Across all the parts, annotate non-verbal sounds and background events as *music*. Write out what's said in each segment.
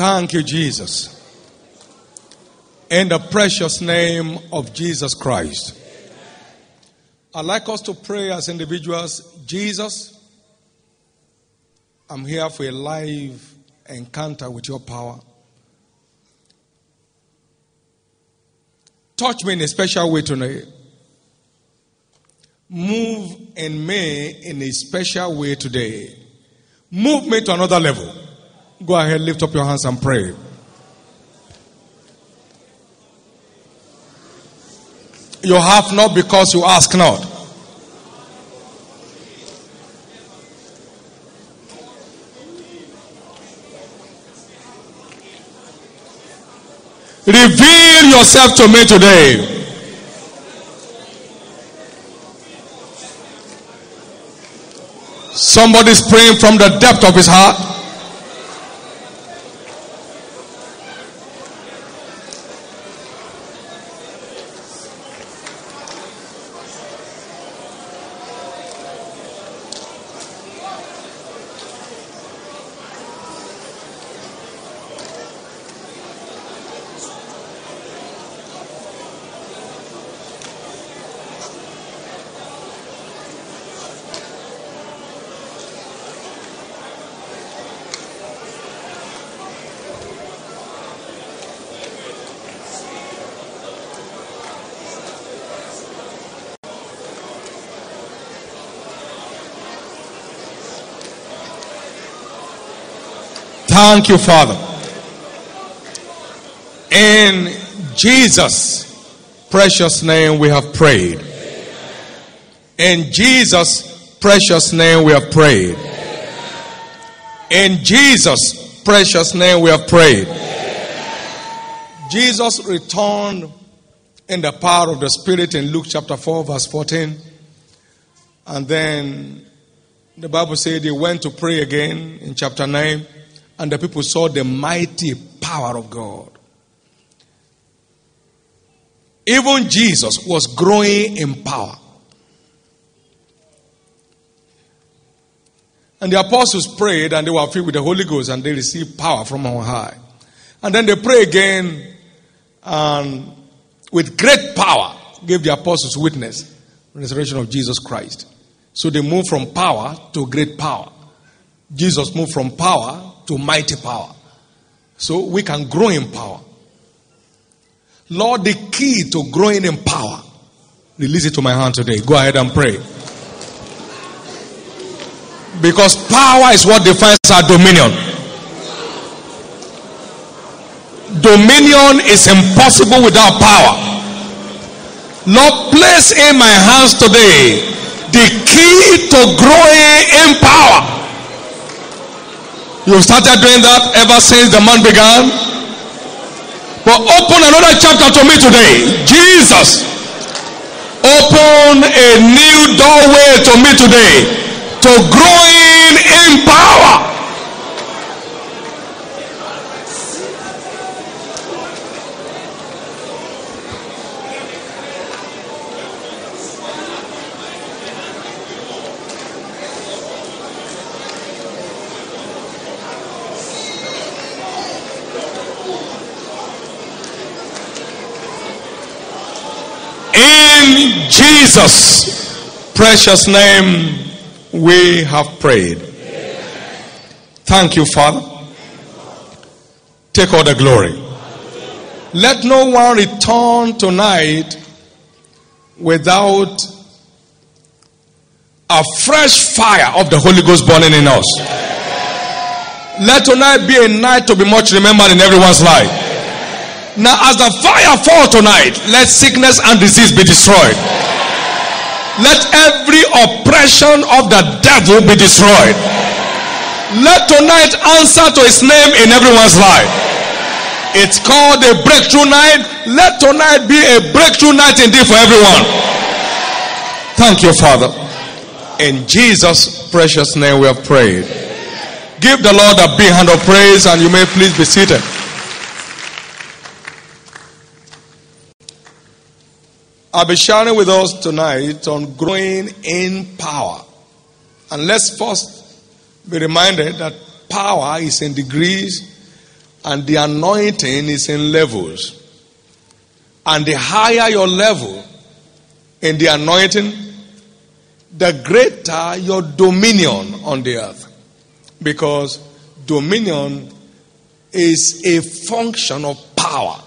Thank you, Jesus. In the precious name of Jesus Christ. I'd like us to pray as individuals Jesus, I'm here for a live encounter with your power. Touch me in a special way tonight. Move in me in a special way today. Move me to another level. Go ahead, lift up your hands and pray. You have not because you ask not. Reveal yourself to me today. Somebody's praying from the depth of his heart. Thank you, Father. In Jesus' precious name we have prayed. In Jesus' precious name we have prayed. In Jesus' precious name we have prayed. Jesus returned in the power of the Spirit in Luke chapter 4, verse 14. And then the Bible said he went to pray again in chapter 9 and the people saw the mighty power of God. Even Jesus was growing in power. And the apostles prayed and they were filled with the Holy Ghost and they received power from on high. And then they pray again and with great power gave the apostles witness resurrection of Jesus Christ. So they moved from power to great power. Jesus moved from power to mighty power. So we can grow in power. Lord, the key to growing in power, release it to my hand today. Go ahead and pray. Because power is what defines our dominion. Dominion is impossible without power. Lord, place in my hands today the key to growing in power. You've started doing that ever since the month began. But open another chapter to me today. Jesus, open a new doorway to me today to growing in power. Jesus' precious name we have prayed. Thank you, Father. Take all the glory. Let no one return tonight without a fresh fire of the Holy Ghost burning in us. Let tonight be a night to be much remembered in everyone's life. Now, as the fire fall tonight, let sickness and disease be destroyed. Let every oppression of the devil be destroyed. Let tonight answer to his name in everyone's life. It's called a breakthrough night. Let tonight be a breakthrough night indeed for everyone. Thank you, Father. In Jesus' precious name we have prayed. Give the Lord a big hand of praise and you may please be seated. I'll be sharing with us tonight on growing in power. And let's first be reminded that power is in degrees And the anointing is in levels. And the higher your level in the anointing, the greater your dominion on the earth. Because dominion is a function of power.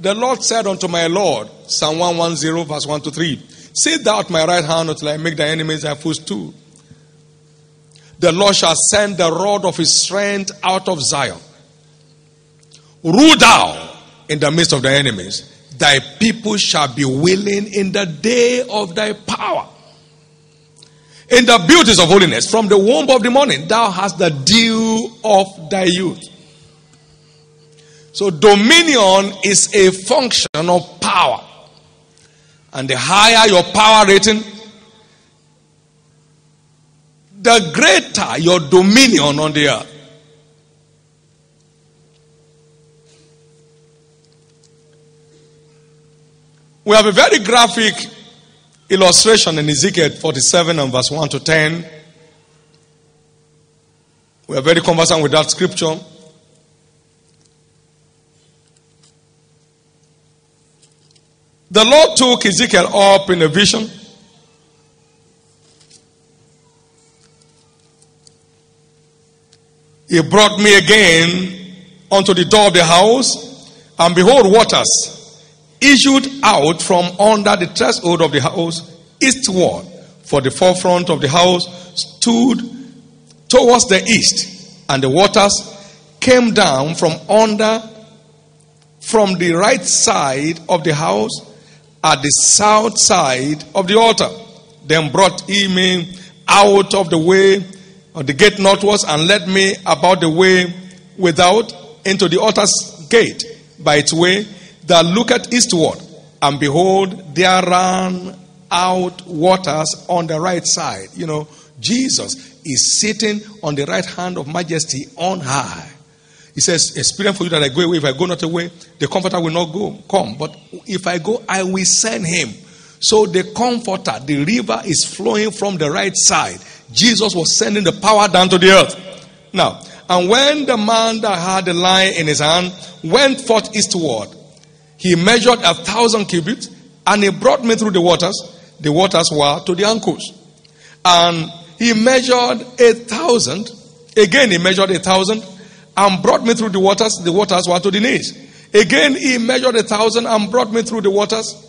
The Lord said unto my Lord, Psalm 110, verse 1 to 3, Sit thou at my right hand until I make thy enemies thy footstool. The Lord shall send the rod of his strength out of Zion. Rule thou in the midst of thy enemies. Thy people shall be willing in the day of thy power. In the beauties of holiness, from the womb of the morning, thou hast the dew of thy youth. So, dominion is a function of power. And the higher your power rating, the greater your dominion on the earth. We have a very graphic illustration in Ezekiel 47 and verse 1 to 10. We are very conversant with that scripture. The Lord took Ezekiel up in a vision. He brought me again unto the door of the house, and behold, waters issued out from under the threshold of the house eastward, for the forefront of the house stood towards the east, and the waters came down from under from the right side of the house at the south side of the altar. Then brought he me out of the way of the gate northwards and led me about the way without into the altar's gate by its way that looketh eastward, and behold, there ran out waters on the right side. You know, Jesus is sitting on the right hand of majesty on high. He says, Experience for you that I go away. If I go not away, the comforter will not go come. But if I go, I will send him. So the comforter, the river is flowing from the right side. Jesus was sending the power down to the earth. Now, and when the man that had the line in his hand went forth eastward, he measured a thousand cubits and he brought me through the waters. The waters were to the ankles. And he measured a thousand. Again, he measured a thousand and brought me through the waters. The waters were to the knees. Again, he measured a thousand and brought me through the waters.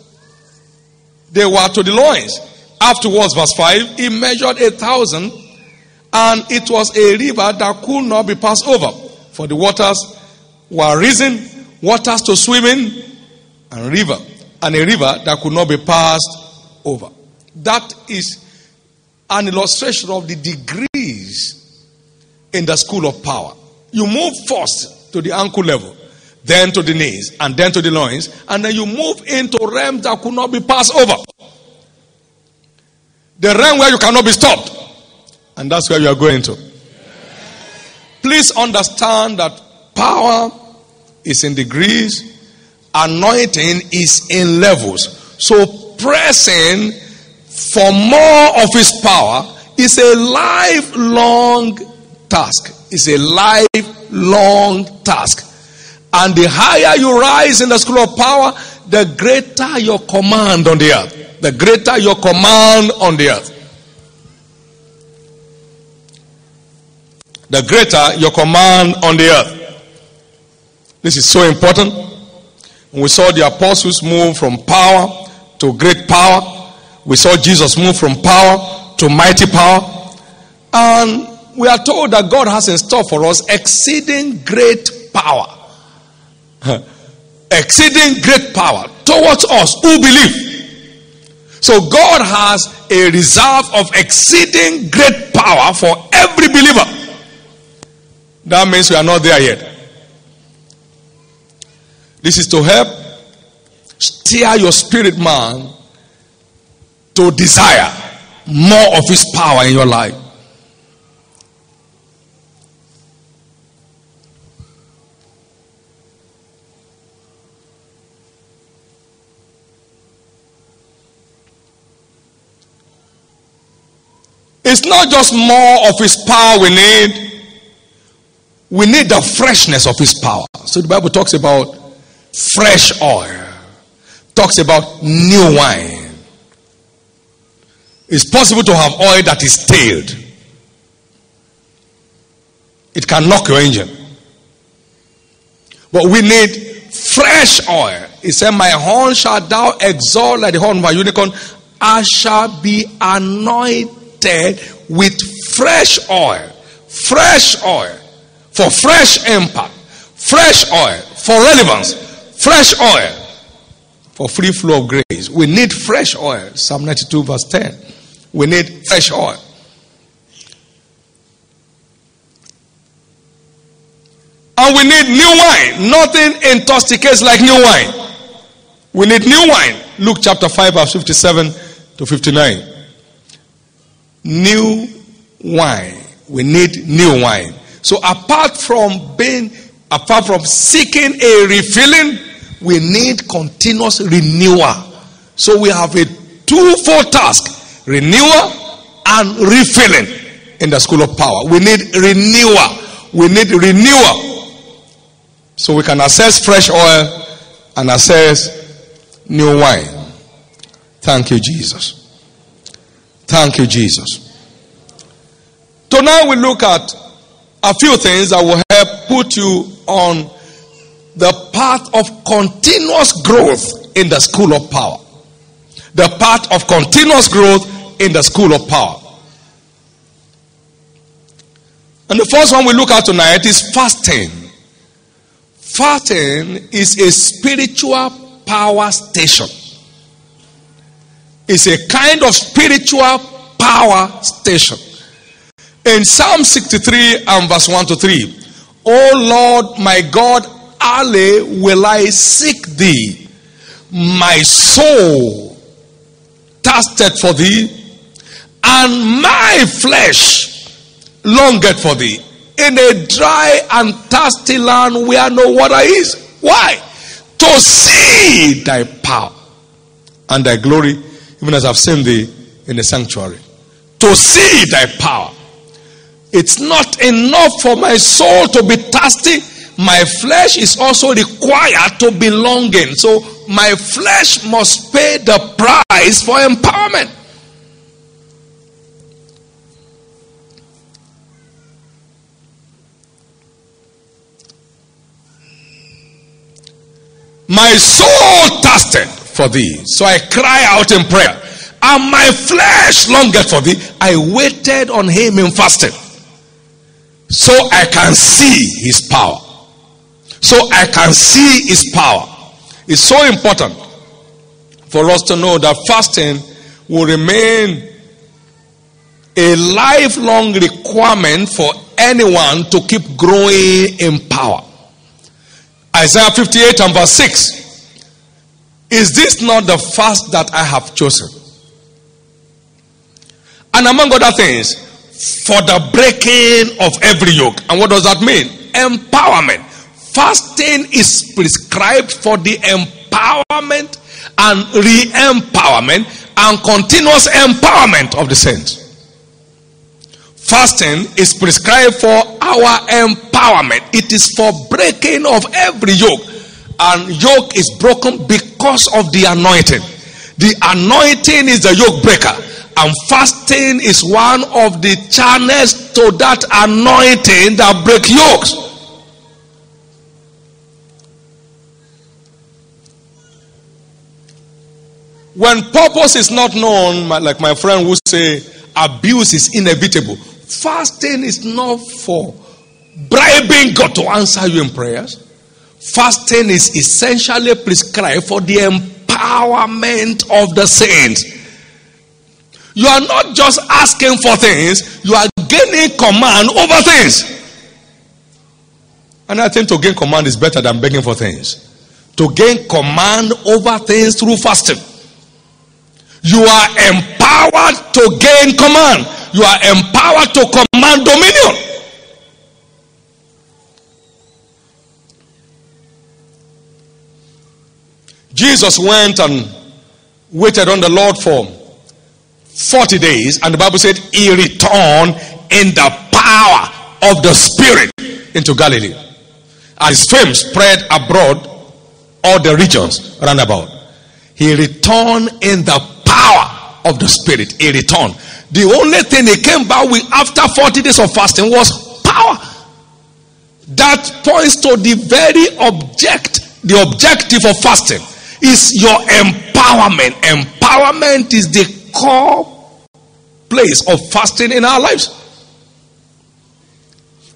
They were to the loins. Afterwards, verse 5, he measured a thousand and it was a river that could not be passed over. For the waters were risen, waters to swim in, and river, and a river that could not be passed over. That is an illustration of the degrees in the school of power. You move first to the ankle level, then to the knees, and then to the loins, and then you move into realms that could not be passed over. The realm where you cannot be stopped. And that's where you are going to. Please understand that power is in degrees anointing is in levels. So pressing for more of his power is a lifelong task. It's a lifelong task. And the higher you rise in the school of power, the greater your command on the earth. The greater your command on the earth. The greater your command on the earth. This is so important. We saw the apostles move from power to great power. We saw Jesus move from power to mighty power. And we are told that God has in store for us exceeding great power. exceeding great power towards us who believe. So God has a reserve of exceeding great power for every believer. That means we are not there yet. This is to help steer your spirit man to desire more of his power in your life. It's not just more of his power we need, we need the freshness of his power. So the Bible talks about fresh oil, talks about new wine. It's possible to have oil that is stale. It can knock your engine. But we need fresh oil. He said, My horn shall thou exalt like the horn of a unicorn. I shall be anointed with fresh oil. Fresh oil. For fresh impact. Fresh oil. For relevance. Fresh oil. For free flow of grace. We need fresh oil. Psalm 92, verse 10. We need fresh oil. And we need new wine. Nothing intoxicates like new wine. We need new wine. Luke chapter 5, verse 57 to 59. New wine. We need new wine. So apart from being, apart from seeking a refilling, we need continuous renewal. So we have a twofold task renewal and refilling in the school of power. We need renewal. We need renewal so we can access fresh oil and access new wine. Thank you, Jesus. Thank you, Jesus. Tonight we look at a few things that will help put you on the path of continuous growth in the school of power. The path of continuous growth in the school of power. And the first one we look at tonight is fasting. Fasting is a spiritual power station. It's a kind of spiritual power station. In Psalm 63 and verse 1 to 3, O Lord my God, early will I seek thee. My soul thirsted for thee, and my flesh longed for thee in a dry and thirsty land where no water is. Why? To see thy power and thy glory, even as I've seen thee in the sanctuary. To see thy power. It's not enough for my soul to be thirsty. My flesh is also required to be longing. So my flesh must pay the price for empowerment. My soul thirsted for thee. So I cry out in prayer. And my flesh longed for thee. I waited on him in fasting. So I can see his power. So I can see his power. It's so important for us to know that fasting will remain a lifelong requirement for anyone to keep growing in power. Isaiah 58 and verse 6. Is this not the fast that I have chosen? And among other things, for the breaking of every yoke. And what does that mean? Empowerment. Fasting is prescribed for the empowerment and re empowerment and continuous empowerment of the saints. Fasting is prescribed for our empowerment. It is for breaking of every yoke. And yoke is broken because of the anointing. The anointing is the yoke breaker. And fasting is one of the channels to that anointing that break yokes. When purpose is not known, like my friend would say, abuse is inevitable. Fasting is not for bribing God to answer you in prayers. Fasting is essentially prescribed for the empowerment of the saints. You are not just asking for things, you are gaining command over things. And I think to gain command is better than begging for things. To gain command over things through fasting. You are empowered to gain command you are empowered to command dominion. Jesus went and waited on the Lord for 40 days, and the Bible said he returned in the power of the Spirit. into Galilee. And his fame spread abroad all the regions round about. He returned in the power of the Spirit. He returned. The only thing he came back with after 40 days of fasting was power. That points to the very object, the objective of fasting is your empowerment. Empowerment is the core place of fasting in our lives.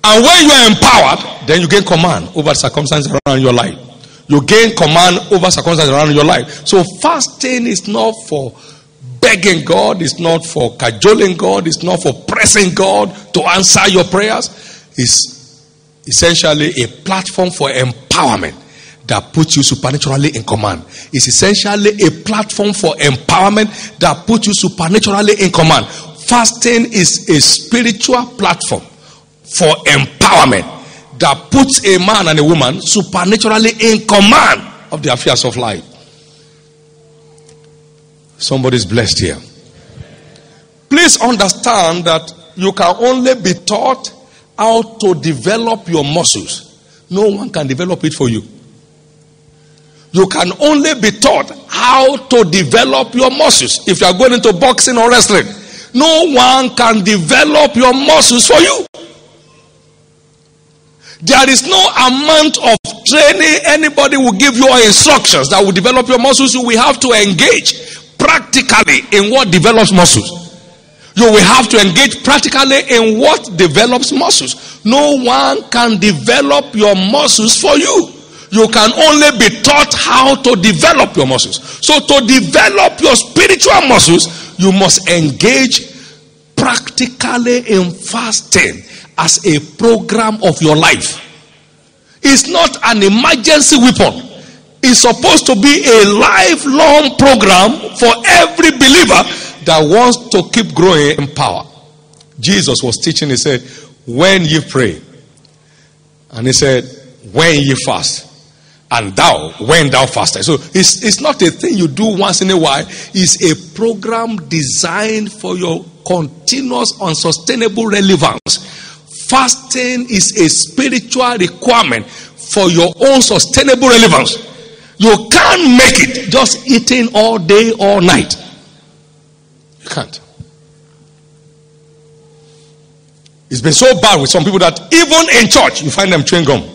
And when you are empowered, then you gain command over circumstances around your life. You gain command over circumstances around your life. So fasting is not for begging God, it's not for cajoling God, it's not for pressing God to answer your prayers. It's essentially a platform for empowerment that puts you supernaturally in command. It's essentially a platform for empowerment that puts you supernaturally in command. Fasting is a spiritual platform for empowerment that puts a man and a woman supernaturally in command of the affairs of life. Somebody's blessed here. Please understand that you can only be taught how to develop your muscles. No one can develop it for you. You can only be taught how to develop your muscles. If you are going into boxing or wrestling, no one can develop your muscles for you. There is no amount of training anybody will give you or instructions that will develop your muscles. You will have to engage practically in what develops muscles. You will have to engage practically in what develops muscles. No one can develop your muscles for you. You can only be taught how to develop your muscles. So, to develop your spiritual muscles, you must engage practically in fasting as a program of your life. It's not an emergency weapon. It's supposed to be a lifelong program for every believer that wants to keep growing in power. Jesus was teaching, he said, When you pray, and he said, When you fast, and thou when thou fastest. So it's, it's not a thing you do once in a while, it's a program designed for your continuous, unsustainable relevance. Fasting is a spiritual requirement for your own sustainable relevance. You can't make it just eating all day, all night. You can't. It's been so bad with some people that even in church you find them chewing gum.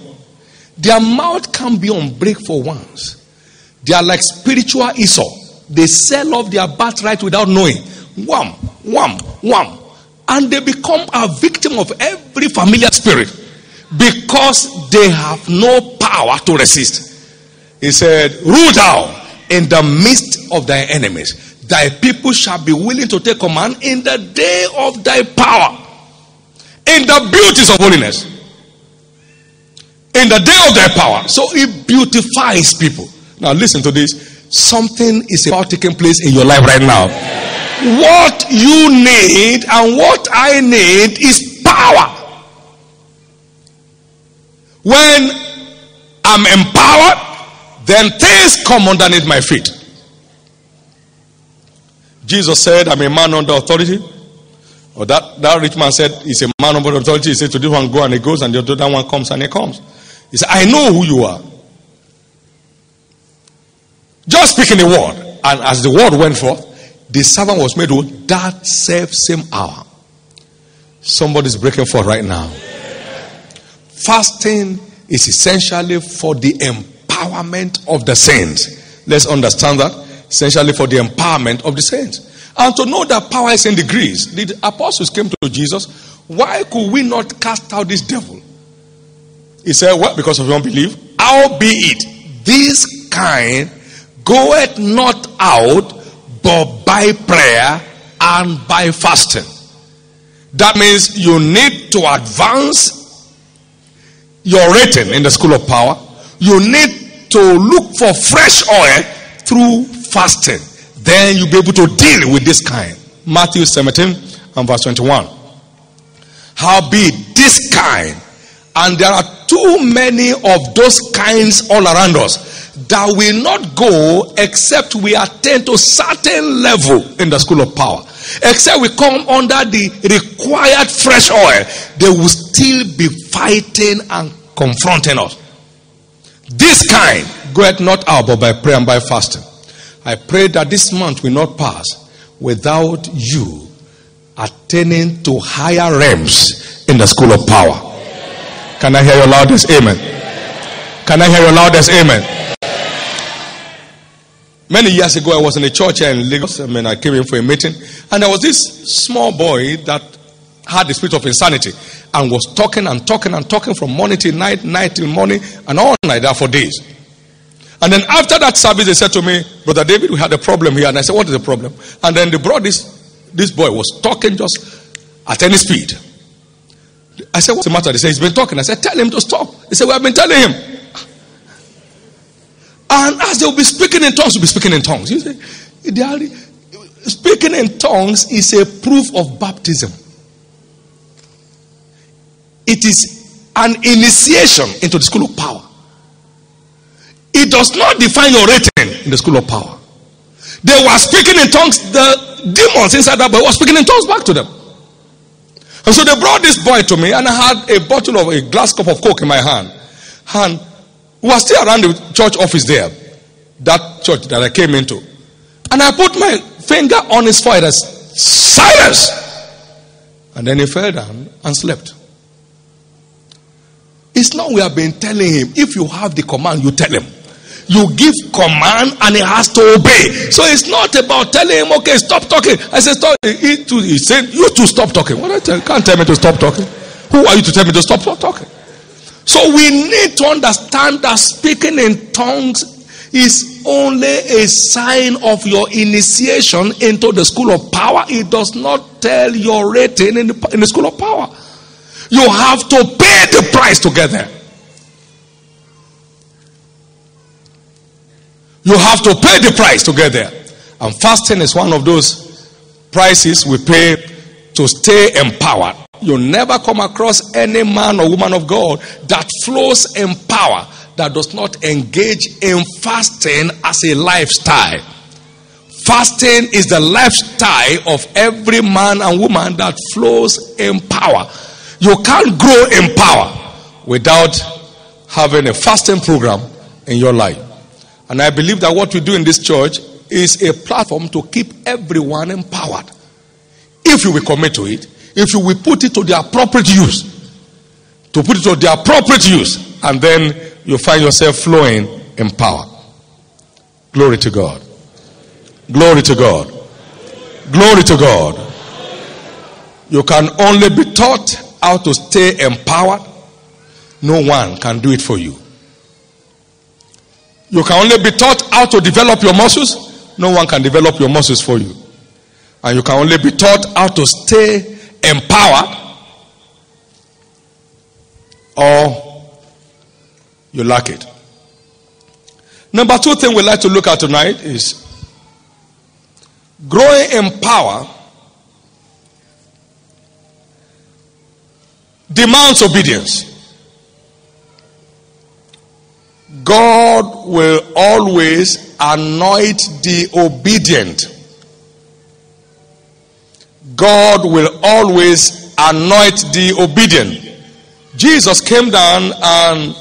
Their mouth can be on break for once. They are like spiritual Esau. They sell off their birthright without knowing. Wham, wham, wham. And they become a victim of every familiar spirit because they have no power to resist. He said, Rule thou in the midst of thy enemies. Thy people shall be willing to take command in the day of thy power, in the beauties of holiness in the day of their power. So it beautifies people. Now, listen to this. Something is about taking place in your life right now. What you need and what I need is power. When I'm empowered, then things come underneath my feet. Jesus said, I'm a man under authority. Or that, that rich man said, He's a man under authority. He said, To this one, go and he goes, and the other one comes and he comes. He said, I know who you are. Just speaking a word. And as the word went forth, the servant was made whole that self same hour. Somebody's breaking forth right now. Fasting is essentially for the empowerment of the saints. Let's understand that. Essentially for the empowerment of the saints. And to know that power is in degrees. The apostles came to Jesus. Why could we not cast out this devil? He said, What? Because of your unbelief? How be it? This kind goeth not out but by prayer and by fasting. That means you need to advance your rating in the school of power. You need to look for fresh oil through fasting. Then you'll be able to deal with this kind. Matthew 17 and verse 21. How be this kind and there are too many of those kinds all around us that will not go except we attain to certain level in the school of power. Except we come under the required fresh oil, they will still be fighting and confronting us. This kind goeth not out but by prayer and by fasting. I pray that this month will not pass without you attaining to higher realms in the school of power. Can I hear your loudest amen? Can I hear your loudest amen? Many years ago, I was in a church here in Lagos. Um, I mean, I came in for a meeting, and there was this small boy that had the spirit of insanity and was talking and talking and talking from morning till night, night till morning, and all night there for days. And then after that service, they said to me, Brother David, we had a problem here. And I said, What is the problem? And then they brought this, this boy was talking just at any speed. I said, What's the matter? They said, He's been talking. I said, Tell him to stop. They said, We have been telling him. And as they'll be speaking in tongues, will be speaking in tongues. You see, speaking in tongues is a proof of baptism. It is an initiation into the school of power. It does not define your rating in the school of power. They were speaking in tongues. The demons inside that boy were speaking in tongues back to them. And so they brought this boy to me, and I had a bottle of a glass cup of coke in my hand. And we were still around the church office there, that church that I came into. And I put my finger on his forehead as silence. And then he fell down and slept. It's not we have been telling him. If you have the command, you tell him you give command and he has to obey. So it's not about telling him, okay, stop talking. I said, stop. He, too, he said, you to stop talking. What I tell, can't tell me to stop talking. Who are you to tell me to stop talking? So we need to understand that speaking in tongues is only a sign of your initiation into the school of power. It does not tell your rating in the, in the school of power. You have to pay the price to get there. You have to pay the price to get there. And fasting is one of those prices we pay to stay empowered. You never come across any man or woman of God that flows in power that does not engage in fasting as a lifestyle. Fasting is the lifestyle of every man and woman that flows in power. You can't grow in power without having a fasting program in your life. And I believe that what we do in this church is a platform to keep everyone empowered. If you will commit to it, if you will put it to the appropriate use, to put it to the appropriate use, and then you find yourself flowing in power. Glory to God. Glory to God. Glory to God. You can only be taught how to stay empowered. No one can do it for you. You can only be taught how to develop your muscles. No one can develop your muscles for you. And you can only be taught how to stay empowered or you lack it. Number two thing we'd like to look at tonight is growing in power demands obedience. God will always anoint the obedient. God will always anoint the obedient. Jesus came down and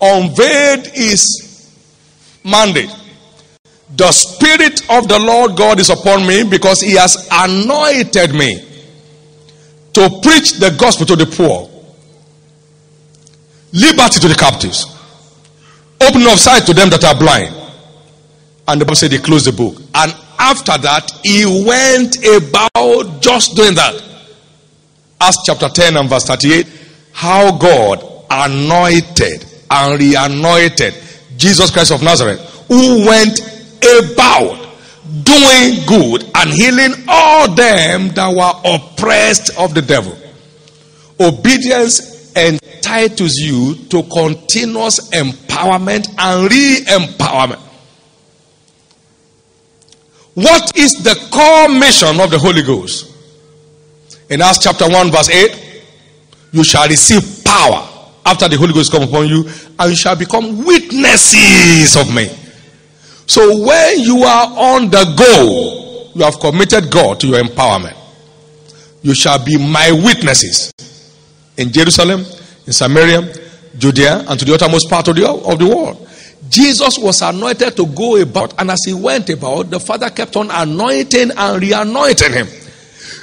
unveiled his mandate. The Spirit of the Lord God is upon me because He has anointed me to preach the gospel to the poor, liberty to the captives opening of sight to them that are blind. And the Bible said he closed the book. And after that, he went about just doing that. Acts chapter 10 and verse 38. How God anointed and re-anointed Jesus Christ of Nazareth, who went about doing good and healing all them that were oppressed of the devil. Obedience entitles you to continuous empowerment and re empowerment. What is the core mission of the Holy Ghost? In Acts chapter 1, verse 8, you shall receive power after the Holy Ghost come upon you, and you shall become witnesses of me. So when you are on the go, you have committed God to your empowerment. You shall be my witnesses in Jerusalem, in Samaria, Judea, and to the uttermost part of the, of the world. Jesus was anointed to go about, and as he went about, the Father kept on anointing and re anointing him.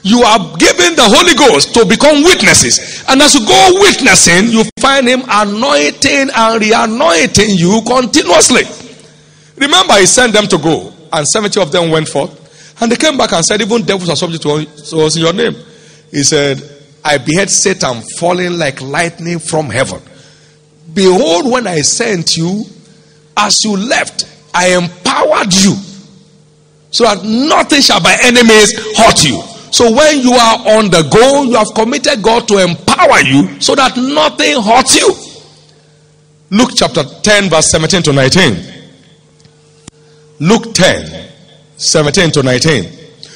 You are given the Holy Ghost to become witnesses. And as you go witnessing, you find Him anointing and re anointing you continuously. Remember, He sent them to go, and 70 of them went forth. And they came back and said, Even devils are subject to us in your name. He said, I beheld Satan falling like lightning from heaven. Behold, when I sent you, as you left, I empowered you so that nothing shall by enemies hurt you. So when you are on the go, you have committed God to empower you so that nothing hurts you. Luke chapter 10, verse 17 to 19. Luke 10, 17 to 19.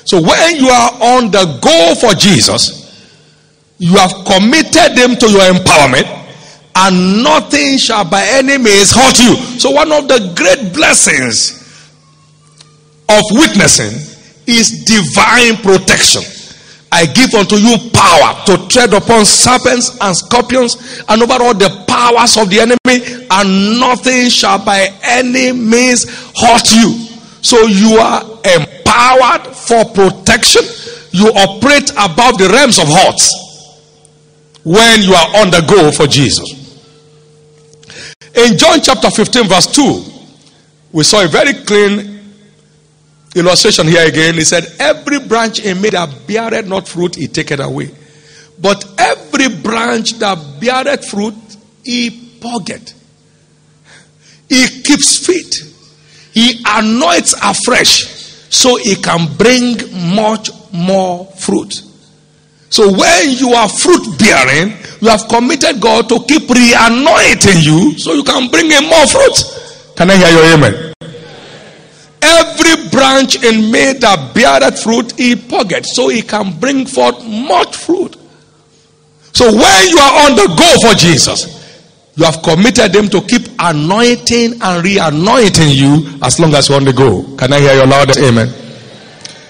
So when you are on the go for Jesus, you have committed them to your empowerment, and nothing shall by any means hurt you. So, one of the great blessings of witnessing is divine protection. I give unto you power to tread upon serpents and scorpions and over all the powers of the enemy, and nothing shall by any means hurt you. So you are empowered for protection. You operate above the realms of hearts when you are on the go for Jesus. In John chapter 15, verse 2, we saw a very clean illustration here again. He said, Every branch in me that beareth not fruit, he taketh away. But every branch that beareth fruit, he puggeth. He keeps fit. He anoints afresh so he can bring much more fruit. So when you are fruit bearing, you have committed God to keep re-anointing you so you can bring in more fruit. Can I hear your amen? Every branch in me that beareth fruit, he puggeth, so he can bring forth much fruit. So when you are on the go for Jesus, you have committed them to keep anointing and re-anointing you as long as you're on the go. Can I hear your loudest amen?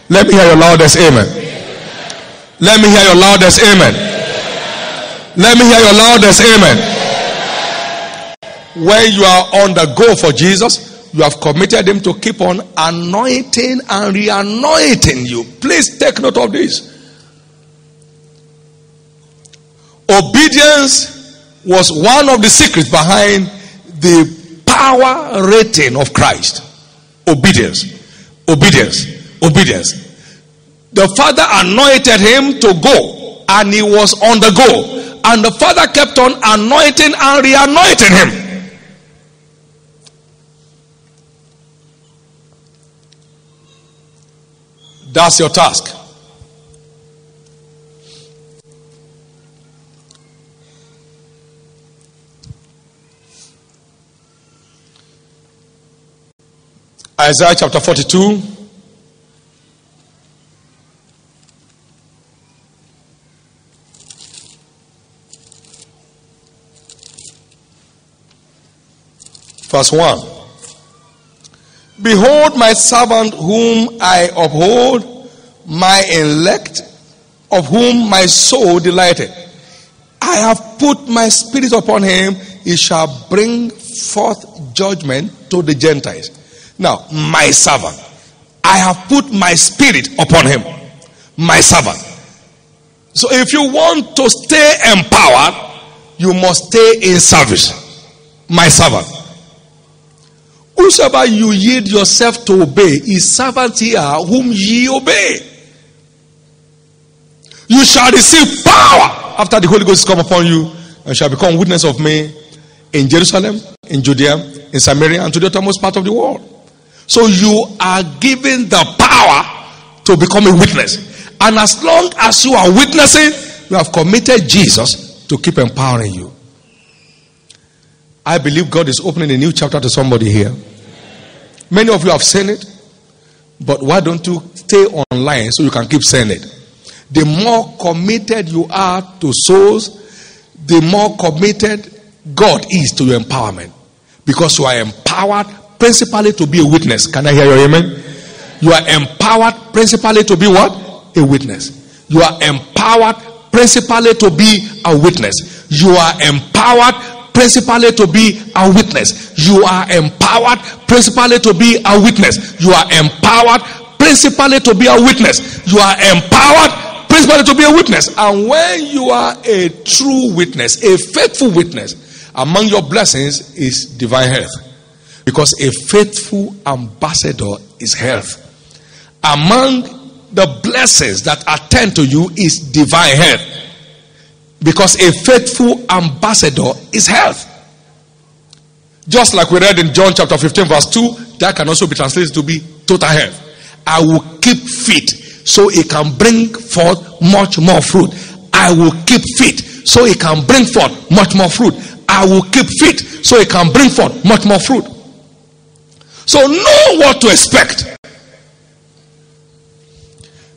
Let me hear your loudest amen. Let me hear your loudest amen. Let me hear your loudest amen. When you are on the go for Jesus, you have committed him to keep on anointing and re anointing you. Please take note of this. Obedience was one of the secrets behind the power rating of Christ. Obedience, obedience, obedience. The Father anointed him to go, and he was on the go. And the Father kept on anointing and re anointing him. That's your task. Isaiah chapter 42. Verse 1. Behold, my servant whom I uphold, my elect, of whom my soul delighted. I have put my spirit upon him, he shall bring forth judgment to the Gentiles. Now, my servant, I have put my spirit upon him, my servant. So, if you want to stay empowered, you must stay in service. My servant. Whosoever you yield yourself to obey is servant here whom ye obey. You shall receive power after the Holy Ghost come upon you and shall become witness of me in Jerusalem, in Judea, in Samaria, and to the uttermost part of the world. So you are given the power to become a witness. And as long as you are witnessing, you have committed Jesus to keep empowering you. I believe God is opening a new chapter to somebody here. Many of you have seen it, but why don't you stay online so you can keep saying it? The more committed you are to souls, the more committed God is to your empowerment. Because you are empowered principally to be a witness. Can I hear your amen? You are empowered principally to be what? A witness. You are empowered principally to be a witness. You are empowered principally to be a witness. You are empowered principally to be a witness. You are empowered principally to be a witness. You are empowered principally to be a witness. And when you are a true witness, a faithful witness, among your blessings is divine health. Because a faithful ambassador is health. Among the blessings that attend to you is divine health. Because a faithful ambassador is health. Just like we read in John chapter 15, verse 2, that can also be translated to be total health. I will keep fit so it can bring forth much more fruit. I will keep fit so it can bring forth much more fruit. I will keep fit so it can bring forth much more fruit. So know what to expect.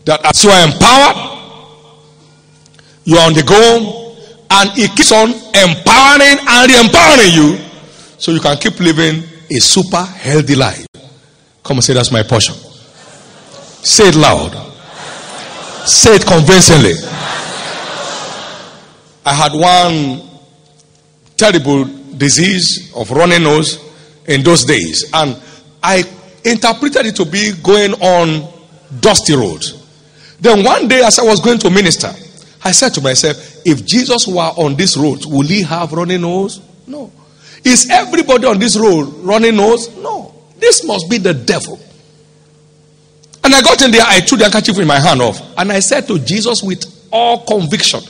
That as you are empowered, you are on the go, and it keeps on empowering and re-empowering you so you can keep living a super healthy life. Come and say that's my portion. Say it loud. Say it convincingly. I had one terrible disease of running nose in those days, and I interpreted it to be going on dusty roads. Then one day, as I was going to minister, I said to myself, if Jesus were on this road, will he have running nose? No. Is everybody on this road running nose? No. This must be the devil. And I got in there, I threw the handkerchief in my hand off, and I said to Jesus with all conviction,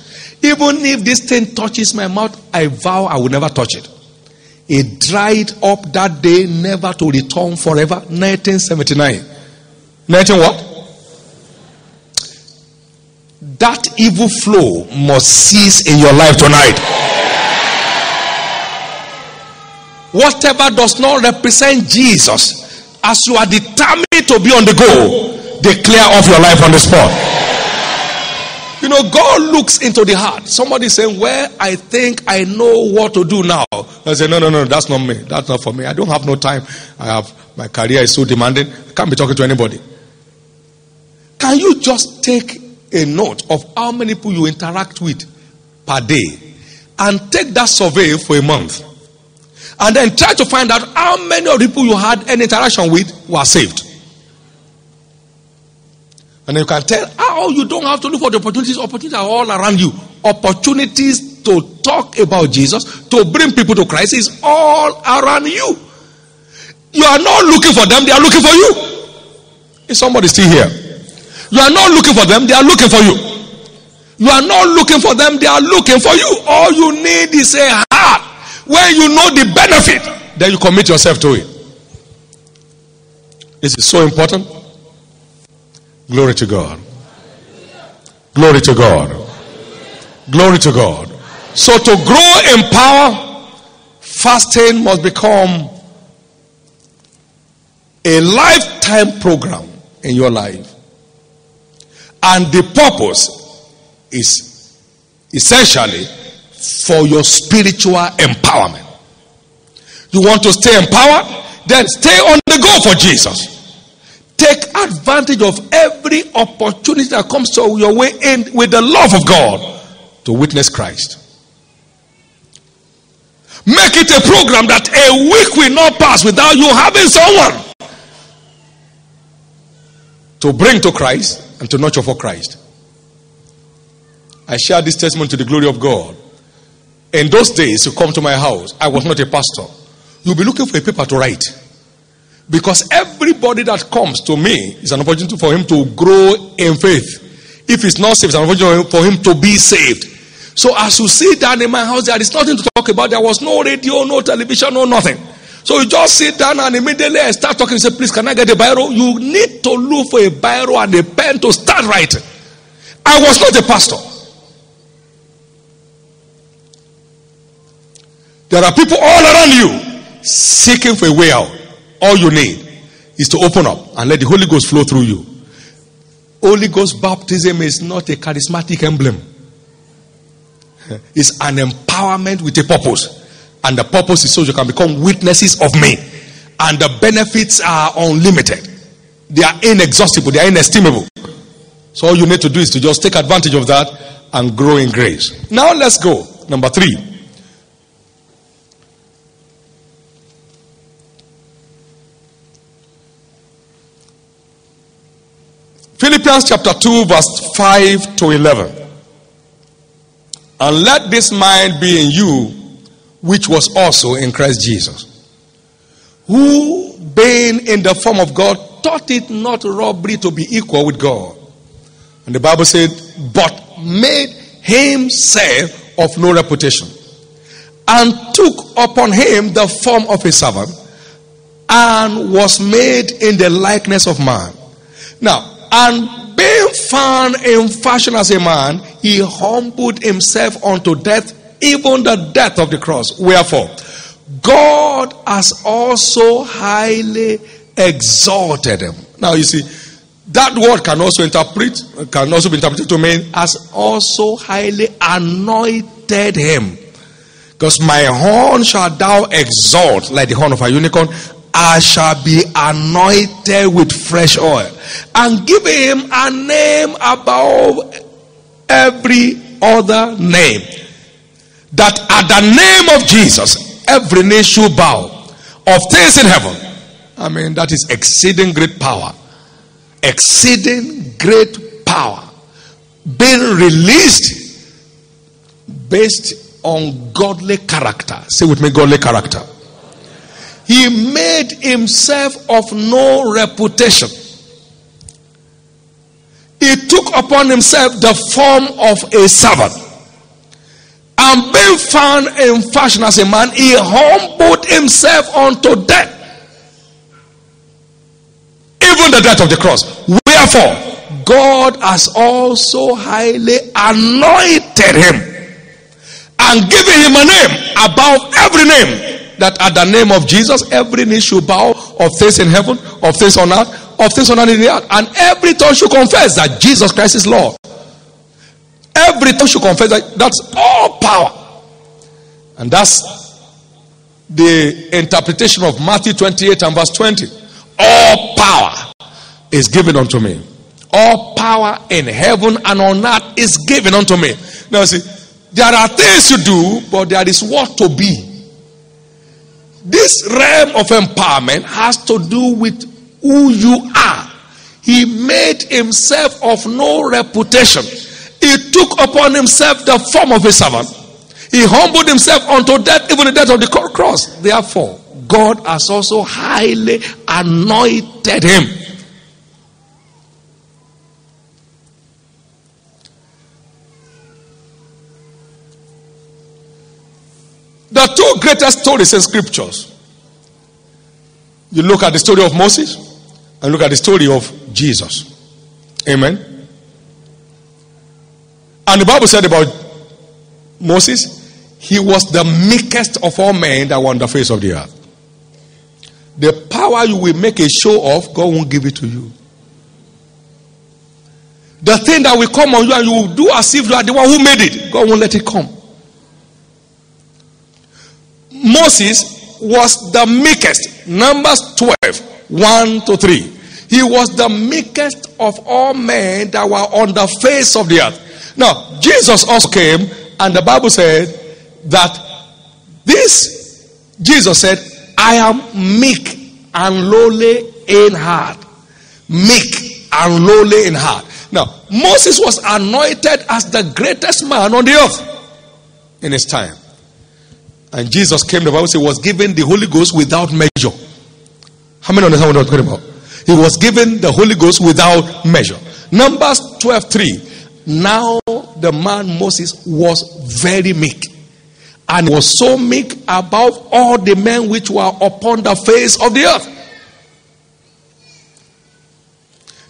even if this thing touches my mouth, I vow I will never touch it. It dried up that day, never to return forever. 1979. 19 what? That evil flow must cease in your life tonight. Whatever does not represent Jesus, as you are determined to be on the go, declare off your life on the spot. You know, God looks into the heart. Somebody saying, Well, I think I know what to do now. I say, No, no, no, that's not me. That's not for me. I don't have no time. I have my career is so demanding. I can't be talking to anybody. Can you just take a note of how many people you interact with per day and take that survey for a month? And then try to find out how many of the people you had an interaction with were saved. And you can tell how you don't have to look for the opportunities. Opportunities are all around you. Opportunities to talk about Jesus, to bring people to Christ is all around you. You are not looking for them, they are looking for you. Is somebody still here? You are not looking for them, they are looking for you. You are not looking for them, they are looking for you. All you need is a heart where you know the benefit, then you commit yourself to it. This is so important. Glory to God. Glory to God. Glory to God. So to grow in power, fasting must become a lifetime program in your life. And the purpose is essentially for your spiritual empowerment. You want to stay empowered? Then stay on the go for Jesus. Take advantage of every opportunity that comes to your way in with the love of God to witness Christ. Make it a program that a week will not pass without you having someone to bring to Christ and to nurture for Christ. I share this testimony to the glory of God. In those days, you come to my house. I was not a pastor. You'll be looking for a paper to write. Because everybody that comes to me is an opportunity for him to grow in faith. If he's not saved, it's an opportunity for him to be saved. So as you sit down in my house, there is nothing to talk about. There was no radio, no television, no nothing. So you just sit down and immediately start talking. You say, please, can I get a biro? You need to look for a biro and a pen to start writing. I was not a pastor. There are people all around you seeking for a way out. All you need is to open up and let the Holy Ghost flow through you. Holy Ghost baptism is not a charismatic emblem, it's an empowerment with a purpose. And the purpose is so you can become witnesses of me. And the benefits are unlimited. They are inexhaustible, they are inestimable. So all you need to do is to just take advantage of that and grow in grace. Now let's go. Number three. Philippians chapter 2, verse 5 to 11. And let this mind be in you, which was also in Christ Jesus, who, being in the form of God, thought it not robbery to be equal with God. And the Bible said, but made himself of no reputation, and took upon him the form of a servant, and was made in the likeness of man. Now, and being found in fashion as a man, he humbled himself unto death, even the death of the cross. Wherefore, God has also highly exalted him. Now you see, that word can also interpret, can also be interpreted to mean has also highly anointed him. Because my horn shall thou exalt like the horn of a unicorn, I shall be anointed with fresh oil and give him a name above every other name. That at the name of Jesus, every knee should bow of things in heaven. I mean, that is exceeding great power. Exceeding great power. Being released based on godly character. Say with me, godly character. He made himself of no reputation. He took upon himself the form of a servant. And being found in fashion as a man, he humbled himself unto death. Even the death of the cross. Wherefore, God has also highly anointed him and given him a name above every name that at the name of Jesus, every knee should bow of things in heaven, of things on earth, of things on earth and every tongue should confess that Jesus Christ is Lord. Every tongue should confess that that's all power. And that's the interpretation of Matthew 28 and verse 20. All power is given unto me. All power in heaven and on earth is given unto me. Now, see, there are things to do, but there is what to be. This realm of empowerment has to do with who you are. He made himself of no reputation. He took upon himself the form of a servant. He humbled himself unto death, even the death of the cross. Therefore, God has also highly anointed him. The two greatest stories in scriptures. You look at the story of Moses and look at the story of Jesus. Amen. And the Bible said about Moses, he was the meekest of all men that were on the face of the earth. The power you will make a show of, God won't give it to you. The thing that will come on you and you will do as if you are the one who made it, God won't let it come. Moses was the meekest. Numbers 12, 1 to 3. He was the meekest of all men that were on the face of the earth. Now, Jesus also came, and the Bible said that this, Jesus said, I am meek and lowly in heart. Meek and lowly in heart. Now, Moses was anointed as the greatest man on the earth in his time. And Jesus came, the Bible says, was given the Holy Ghost without measure. How many understand what I'm talking about? He was given the Holy Ghost without measure. Numbers 12 3. Now the man Moses was very meek and was so meek above all the men which were upon the face of the earth.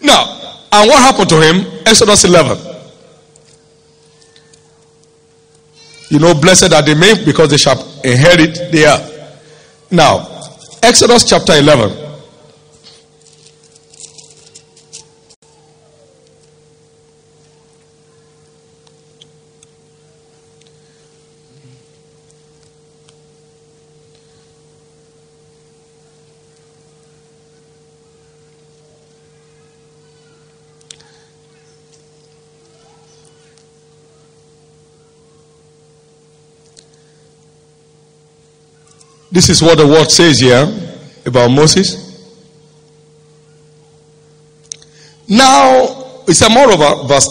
Now, and what happened to him? Exodus 11. You know, blessed are the meek because they shall inherit the earth. Now, Exodus chapter 11. This is what the word says here about Moses. Now, it's a moreover, verse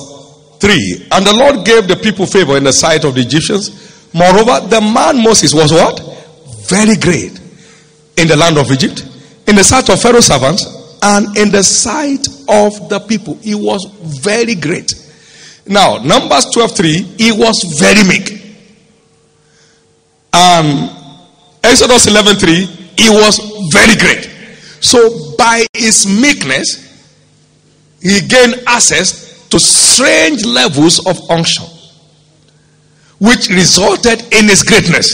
3. And the Lord gave the people favor in the sight of the Egyptians. Moreover, the man Moses was what? Very great in the land of Egypt, in the sight of Pharaoh's servants, and in the sight of the people. He was very great. Now, Numbers 12 3, he was very meek. Um, Exodus 11 3, he was very great. So, by his meekness, he gained access to strange levels of unction, which resulted in his greatness.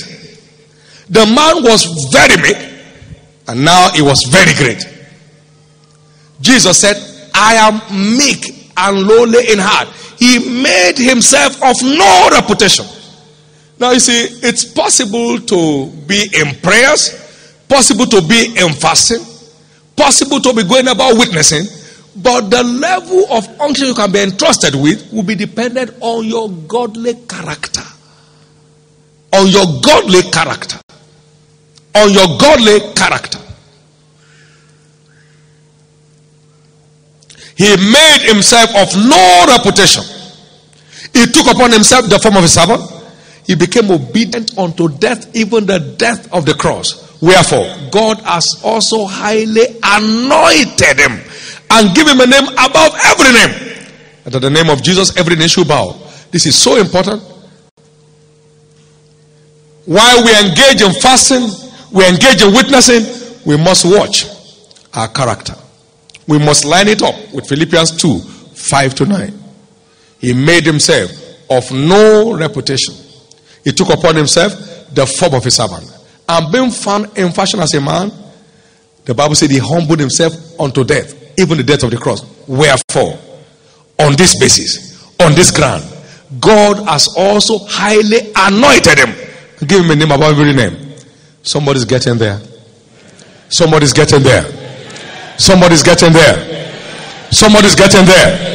The man was very meek, and now he was very great. Jesus said, I am meek and lowly in heart. He made himself of no reputation. Now you see, it's possible to be in prayers, possible to be in fasting, possible to be going about witnessing, but the level of unction you can be entrusted with will be dependent on your godly character. On your godly character. On your godly character. He made himself of no reputation. He took upon himself the form of a servant. He became obedient unto death, even the death of the cross. Wherefore, God has also highly anointed him and give him a name above every name. And at the name of Jesus, every name should bow. This is so important. While we engage in fasting, we engage in witnessing, we must watch our character. We must line it up with Philippians 2 5 to 9. He made himself of no reputation. He took upon himself the form of a servant. And being found in fashion as a man, the Bible said he humbled himself unto death, even the death of the cross. Wherefore, on this basis, on this ground, God has also highly anointed him. Give him a name above every name. Somebody's getting there. Somebody's getting there. Somebody's getting there. Somebody's getting there.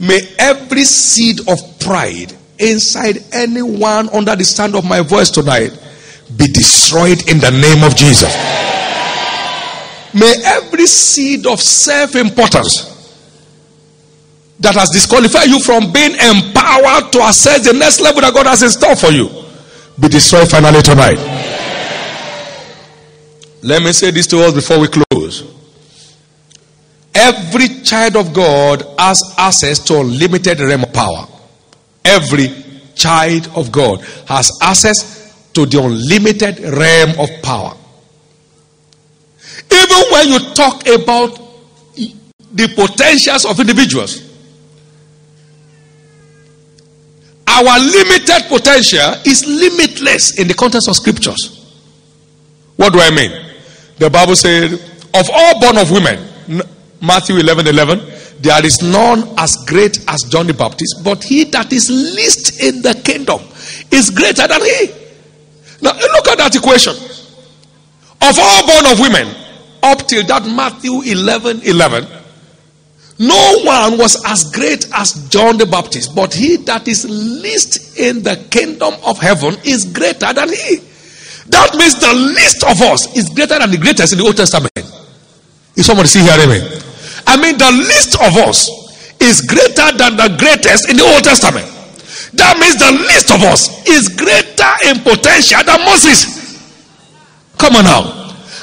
May every seed of pride inside anyone under the sound of my voice tonight be destroyed in the name of Jesus. May every seed of self importance that has disqualified you from being empowered to access the next level that God has in store for you be destroyed finally tonight. Let me say this to us before we close. Every child of God has access to unlimited realm of power. Every child of God has access to the unlimited realm of power. Even when you talk about the potentials of individuals, our limited potential is limitless in the context of scriptures. What do I mean? The Bible said, of all born of women, Matthew 11 11, there is none as great as John the Baptist, but he that is least in the kingdom is greater than he. Now, look at that equation. Of all born of women, up till that Matthew 11 11, no one was as great as John the Baptist, but he that is least in the kingdom of heaven is greater than he. That means the least of us is greater than the greatest in the Old Testament. Is somebody see here, me? I mean, the least of us is greater than the greatest in the Old Testament. That means the least of us is greater in potential than Moses. Come on now.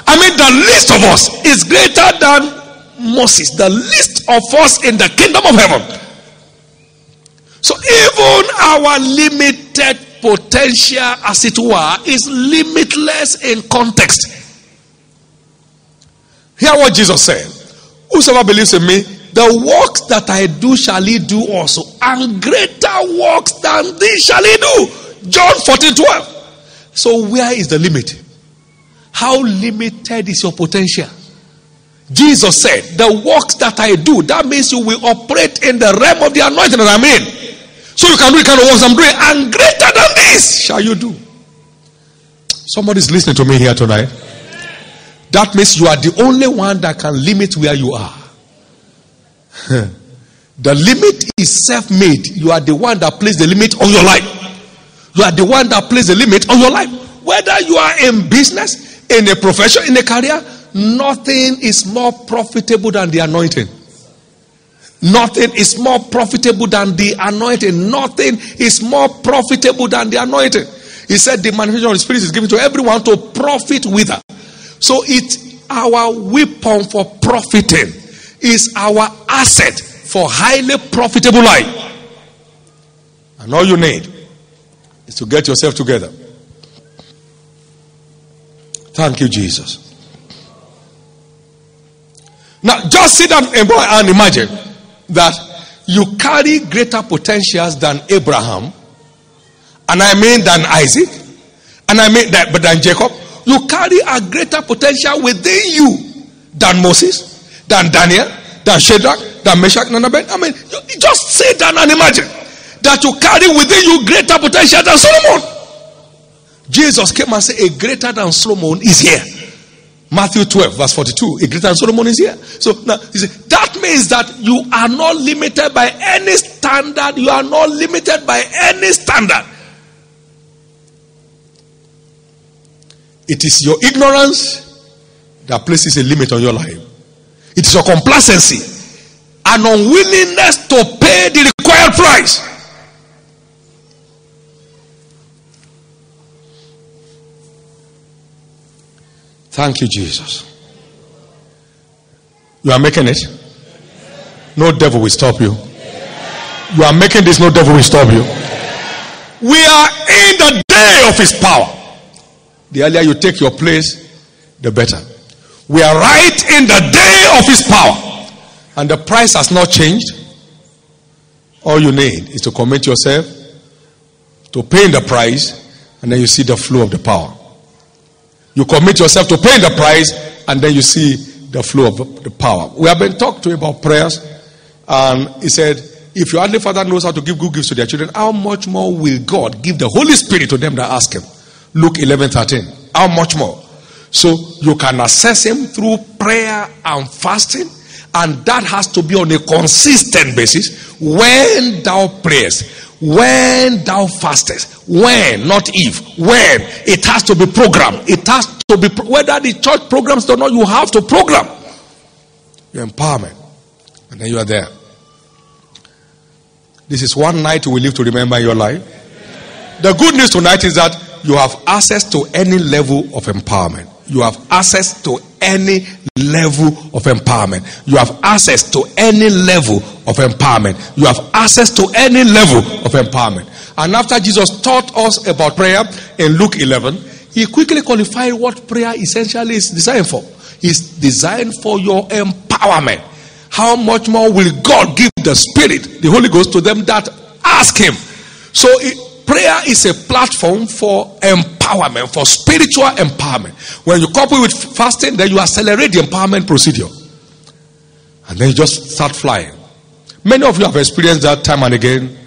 I mean, the least of us is greater than Moses. The least of us in the kingdom of heaven. So even our limited potential, as it were, is limitless in context. Hear what Jesus said. Whosoever believes in me, the works that I do shall he do also, and greater works than these shall he do. John 14 12. So, where is the limit? How limited is your potential? Jesus said, The works that I do, that means you will operate in the realm of the anointing that I'm in. So you can do the kind of works I'm doing, and greater than this shall you do. Somebody's listening to me here tonight. That means you are the only one that can limit where you are. *laughs* the limit is self made. You are the one that places the limit on your life. You are the one that places the limit on your life. whether you are in business, in a profession, in a career, nothing is more profitable than the anointing. Nothing is more profitable than the anointing. Nothing is more profitable than the anointing. He said the manifestation of the Spirit is given to everyone to profit with her. So it's our weapon for profiting, is our asset for highly profitable life. And all you need is to get yourself together. Thank you, Jesus. Now, just sit down and imagine that you carry greater potentials than Abraham, and I mean than Isaac, and I mean that, but than Jacob. You carry a greater potential within you than Moses, than Daniel, than Shadrach, than Meshach, and Abednego. I mean, you, just sit down and imagine that you carry within you greater potential than Solomon. Jesus came and said, A greater than Solomon is here. Matthew 12, verse 42. A greater than Solomon is here. So now, see, that means that you are not limited by any standard. You are not limited by any standard. It is your ignorance that places a limit on your life. It is your complacency, an unwillingness to pay the required price. Thank you, Jesus. You are making it. No devil will stop you. You are making this, no devil will stop you. We are in the day of his power. The earlier you take your place, the better. We are right in the day of his power. And the price has not changed. All you need is to commit yourself to paying the price, and then you see the flow of the power. You commit yourself to paying the price, and then you see the flow of the power. We have been talked to about prayers, and he said, If your earthly father knows how to give good gifts to their children, how much more will God give the Holy Spirit to them that ask Him? Luke 11 13. How much more? So you can assess Him through prayer and fasting, and that has to be on a consistent basis. When thou prayest, when thou fastest, when, not if, when, it has to be programmed. It has to be, whether the church programs or not, you have to program your empowerment. And then you are there. This is one night we live to remember in your life. The good news tonight is that you have access to any level of empowerment. You have access to any level of empowerment. You have access to any level of empowerment. You have access to any level of empowerment. And after Jesus taught us about prayer in Luke 11, he quickly qualified what prayer essentially is designed for. It's designed for your empowerment. How much more will God give the Spirit, the Holy Ghost, to them that ask Him? So, it, prayer is a platform for empowerment for spiritual empowerment. When you couple with fasting, then you accelerate the empowerment procedure. And then you just start flying. Many of you have experienced that time and again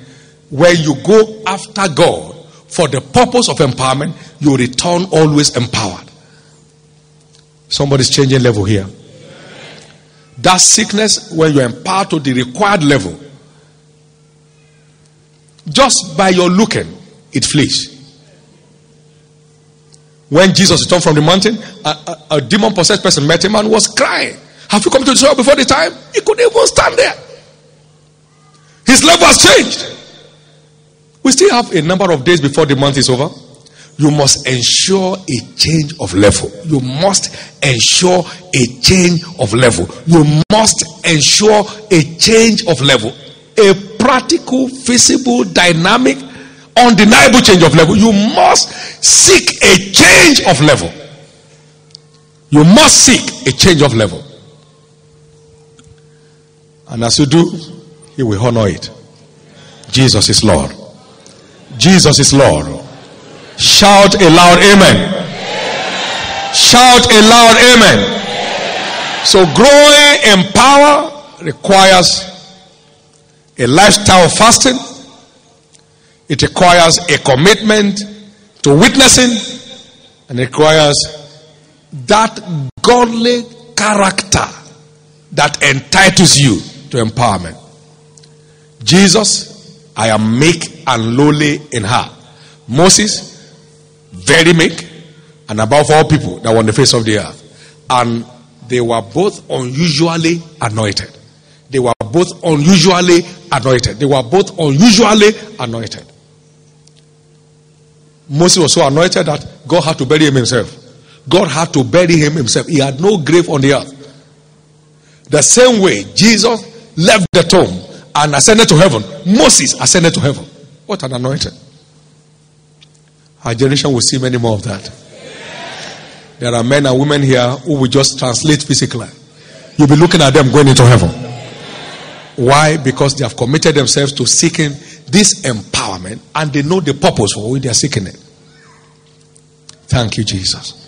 where you go after God for the purpose of empowerment, you return always empowered. Somebody's changing level here. That sickness, when you're empowered to the required level, just by your looking, it flees. When Jesus returned from the mountain, a, a, a demon possessed person met him and was crying. Have you come to Israel before the time? He couldn't even stand there. His level has changed. We still have a number of days before the month is over. You must ensure a change of level. You must ensure a change of level. You must ensure a change of level. A practical, feasible, dynamic, undeniable change of level. You must seek a change of level. You must seek a change of level. And as you do, He will honor it. Jesus is Lord. Jesus is Lord. Shout a loud amen. Shout a loud amen. So growing in power requires a lifestyle of fasting it requires a commitment to witnessing and it requires that godly character that entitles you to empowerment. Jesus, I am meek and lowly in heart. Moses, very meek, and above all people that were on the face of the earth. And they were both unusually anointed. They were both unusually anointed. They were both unusually anointed. Moses was so anointed that God had to bury him himself. God had to bury him himself. He had no grave on the earth. The same way Jesus left the tomb and ascended to heaven, Moses ascended to heaven. What an anointing. Our generation will see many more of that. There are men and women here who will just translate physically. You'll be looking at them going into heaven. Why? Because they have committed themselves to seeking this empowerment and they know the purpose for which they are seeking it. Thank you, Jesus.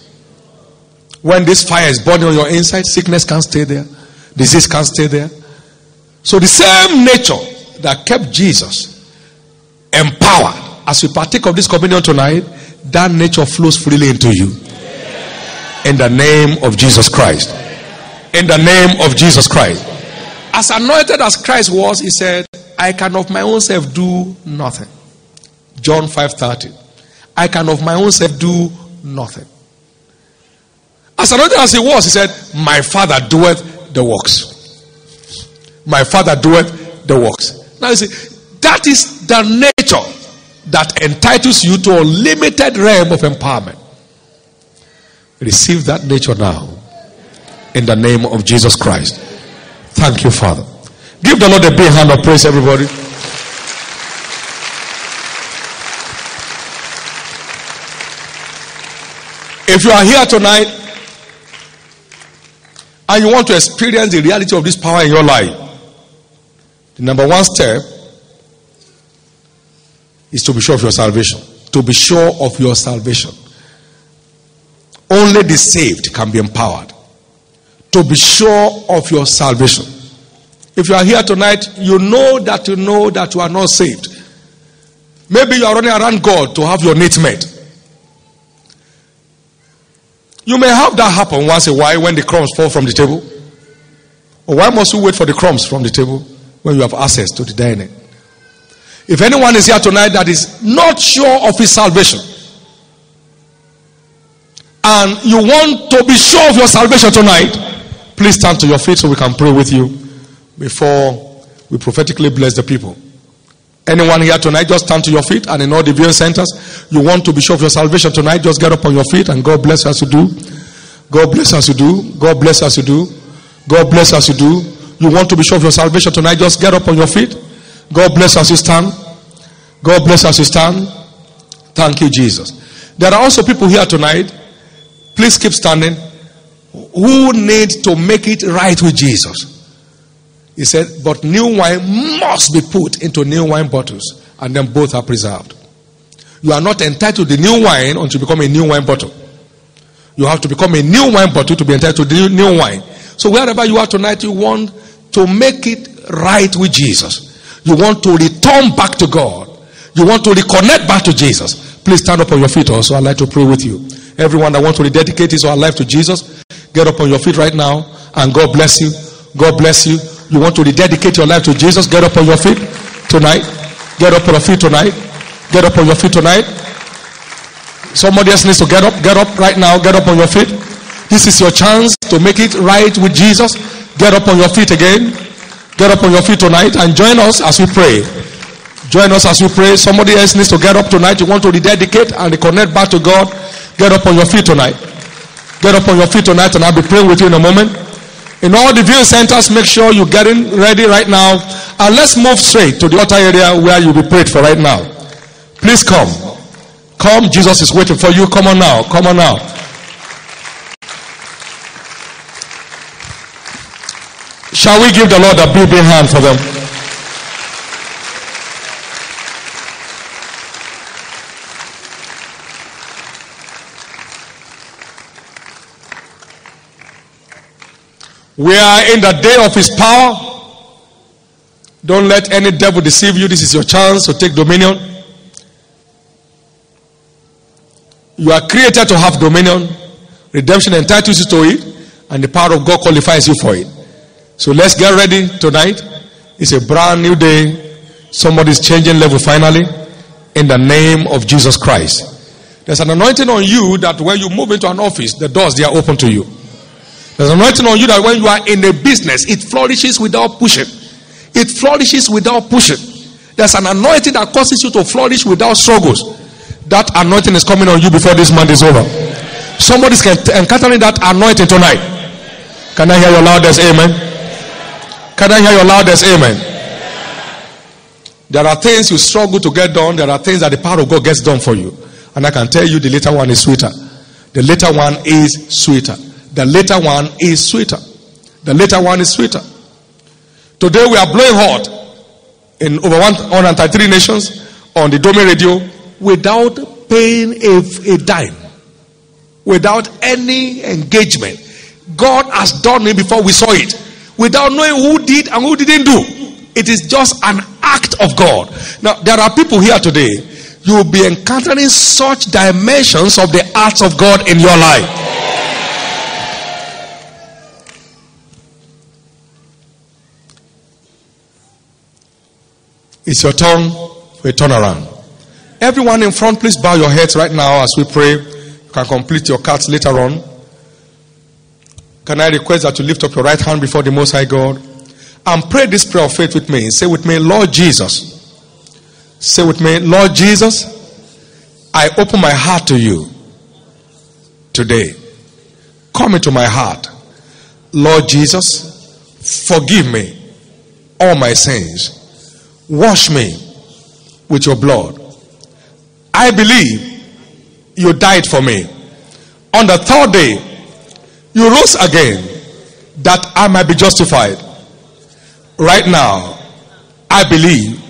When this fire is burning on your inside, sickness can't stay there, disease can't stay there. So the same nature that kept Jesus empowered as we partake of this communion tonight, that nature flows freely into you. In the name of Jesus Christ. In the name of Jesus Christ. As anointed as Christ was, he said, I can of my own self do nothing. John 5:30. I can of my own self do nothing. As anointed as he was, he said, My father doeth the works. My father doeth the works. Now you see, that is the nature that entitles you to a limited realm of empowerment. Receive that nature now in the name of Jesus Christ. Thank you, Father. Give the Lord a big hand of praise, everybody. If you are here tonight and you want to experience the reality of this power in your life, the number one step is to be sure of your salvation. To be sure of your salvation. Only the saved can be empowered. To be sure of your salvation. If you are here tonight, you know that you know that you are not saved. Maybe you are running around God to have your needs met. You may have that happen once in a while when the crumbs fall from the table. Or why must you wait for the crumbs from the table when you have access to the dining? If anyone is here tonight that is not sure of his salvation, and you want to be sure of your salvation tonight, please stand to your feet so we can pray with you before we prophetically bless the people. Anyone here tonight, just stand to your feet, and in all the viewing centers, you want to be sure of your salvation tonight, just get up on your feet, and God bless us to do. God bless us to do. God bless us to do. God bless us to do. You want to be sure of your salvation tonight, just get up on your feet. God bless us you stand. God bless us you stand. Thank you, Jesus. There are also people here tonight. Please keep standing. Who need to make it right with Jesus. He said, but new wine must be put into new wine bottles, and then both are preserved. You are not entitled to the new wine until you become a new wine bottle. You have to become a new wine bottle to be entitled to the new wine. So wherever you are tonight, you want to make it right with Jesus. You want to return back to God. You want to reconnect back to Jesus. Please stand up on your feet also. I'd like to pray with you. Everyone that wants to rededicate his or her life to Jesus, get up on your feet right now and God bless you. God bless you. You want to rededicate your life to Jesus, get up on your feet tonight. Get up on your feet tonight. Get up on your feet tonight. Somebody else needs to get up. Get up right now. Get up on your feet. This is your chance to make it right with Jesus. Get up on your feet again. Get up on your feet tonight and join us as we pray. Join us as we pray. Somebody else needs to get up tonight. You want to rededicate and reconnect back to God. Get up on your feet tonight. Get up on your feet tonight and I'll be praying with you in a moment. In all the viewing centers, make sure you're getting ready right now. And let's move straight to the altar area where you'll be prayed for right now. Please come. Come. Jesus is waiting for you. Come on now. Come on now. Shall we give the Lord a big hand for them? We are in the day of his power. Don't let any devil deceive you. This is your chance to take dominion. You are created to have dominion. Redemption entitles you to it, and the power of God qualifies you for it. So let's get ready tonight. It's a brand new day. Somebody's changing level finally. In the name of Jesus Christ. There's an anointing on you that when you move into an office, the doors they are open to you. There's an anointing on you that when you are in a business, it flourishes without pushing. It flourishes without pushing. There's an anointing that causes you to flourish without struggles. That anointing is coming on you before this month is over. Somebody's encountering that anointing tonight. Can I hear your loudest amen? Can I hear your loudest amen? There are things you struggle to get done. There are things that the power of God gets done for you. And I can tell you the later one is sweeter. The later one is sweeter. The later one is sweeter. The later one is sweeter. Today we are blowing hot in over 133 nations on the Dome radio without paying a, a dime, without any engagement. God has done it before we saw it, without knowing who did and who didn't do. It is just an act of God. Now, there are people here today, you will be encountering such dimensions of the acts of God in your life. It's your turn for a turnaround. Everyone in front, please bow your heads right now as we pray. You can complete your cards later on. Can I request that you lift up your right hand before the Most High God and pray this prayer of faith with me? Say with me, Lord Jesus. Say with me, Lord Jesus, I open my heart to you today. Come into my heart. Lord Jesus, forgive me all my sins Wash me with your blood. I believe you died for me. On the third day, you rose again that I might be justified. Right now, I believe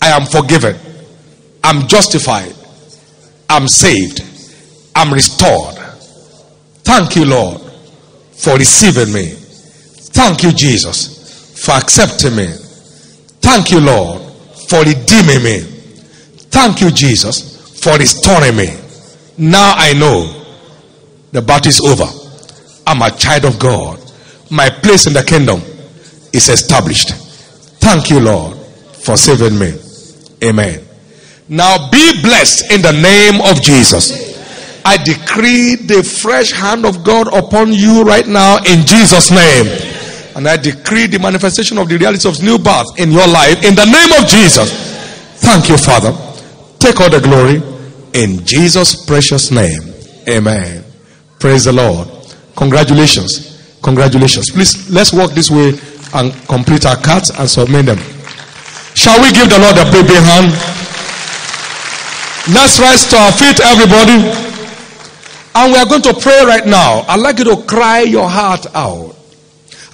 I am forgiven. I'm justified. I'm saved. I'm restored. Thank you, Lord, for receiving me. Thank you, Jesus, for accepting me. Thank you, Lord, for redeeming me. Thank you, Jesus, for restoring me. Now I know the battle is over. I'm a child of God. My place in the kingdom is established. Thank you, Lord, for saving me. Amen. Now be blessed in the name of Jesus. I decree the fresh hand of God upon you right now in Jesus' name. And I decree the manifestation of the reality of new birth in your life in the name of Jesus. Thank you, Father. Take all the glory in Jesus' precious name. Amen. Praise the Lord. Congratulations. Congratulations. Please, let's walk this way and complete our cards and submit them. Shall we give the Lord a big, big hand? Let's rise to our feet, everybody. And we are going to pray right now. I'd like you to cry your heart out.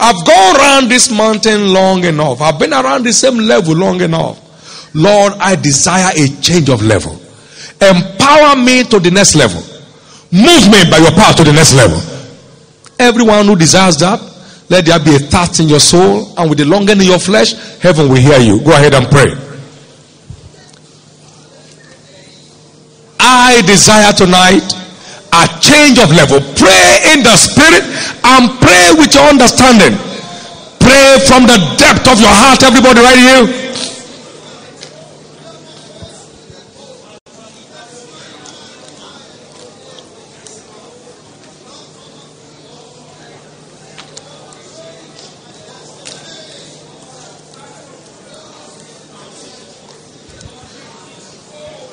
I've gone around this mountain long enough. I've been around the same level long enough. Lord, I desire a change of level. Empower me to the next level. Move me by your power to the next level. Everyone who desires that, let there be a thirst in your soul and with the longing in your flesh, heaven will hear you. Go ahead and pray. I desire tonight a change of level. Pray in the spirit and pray with your understanding. Pray from the depth of your heart, everybody, right here.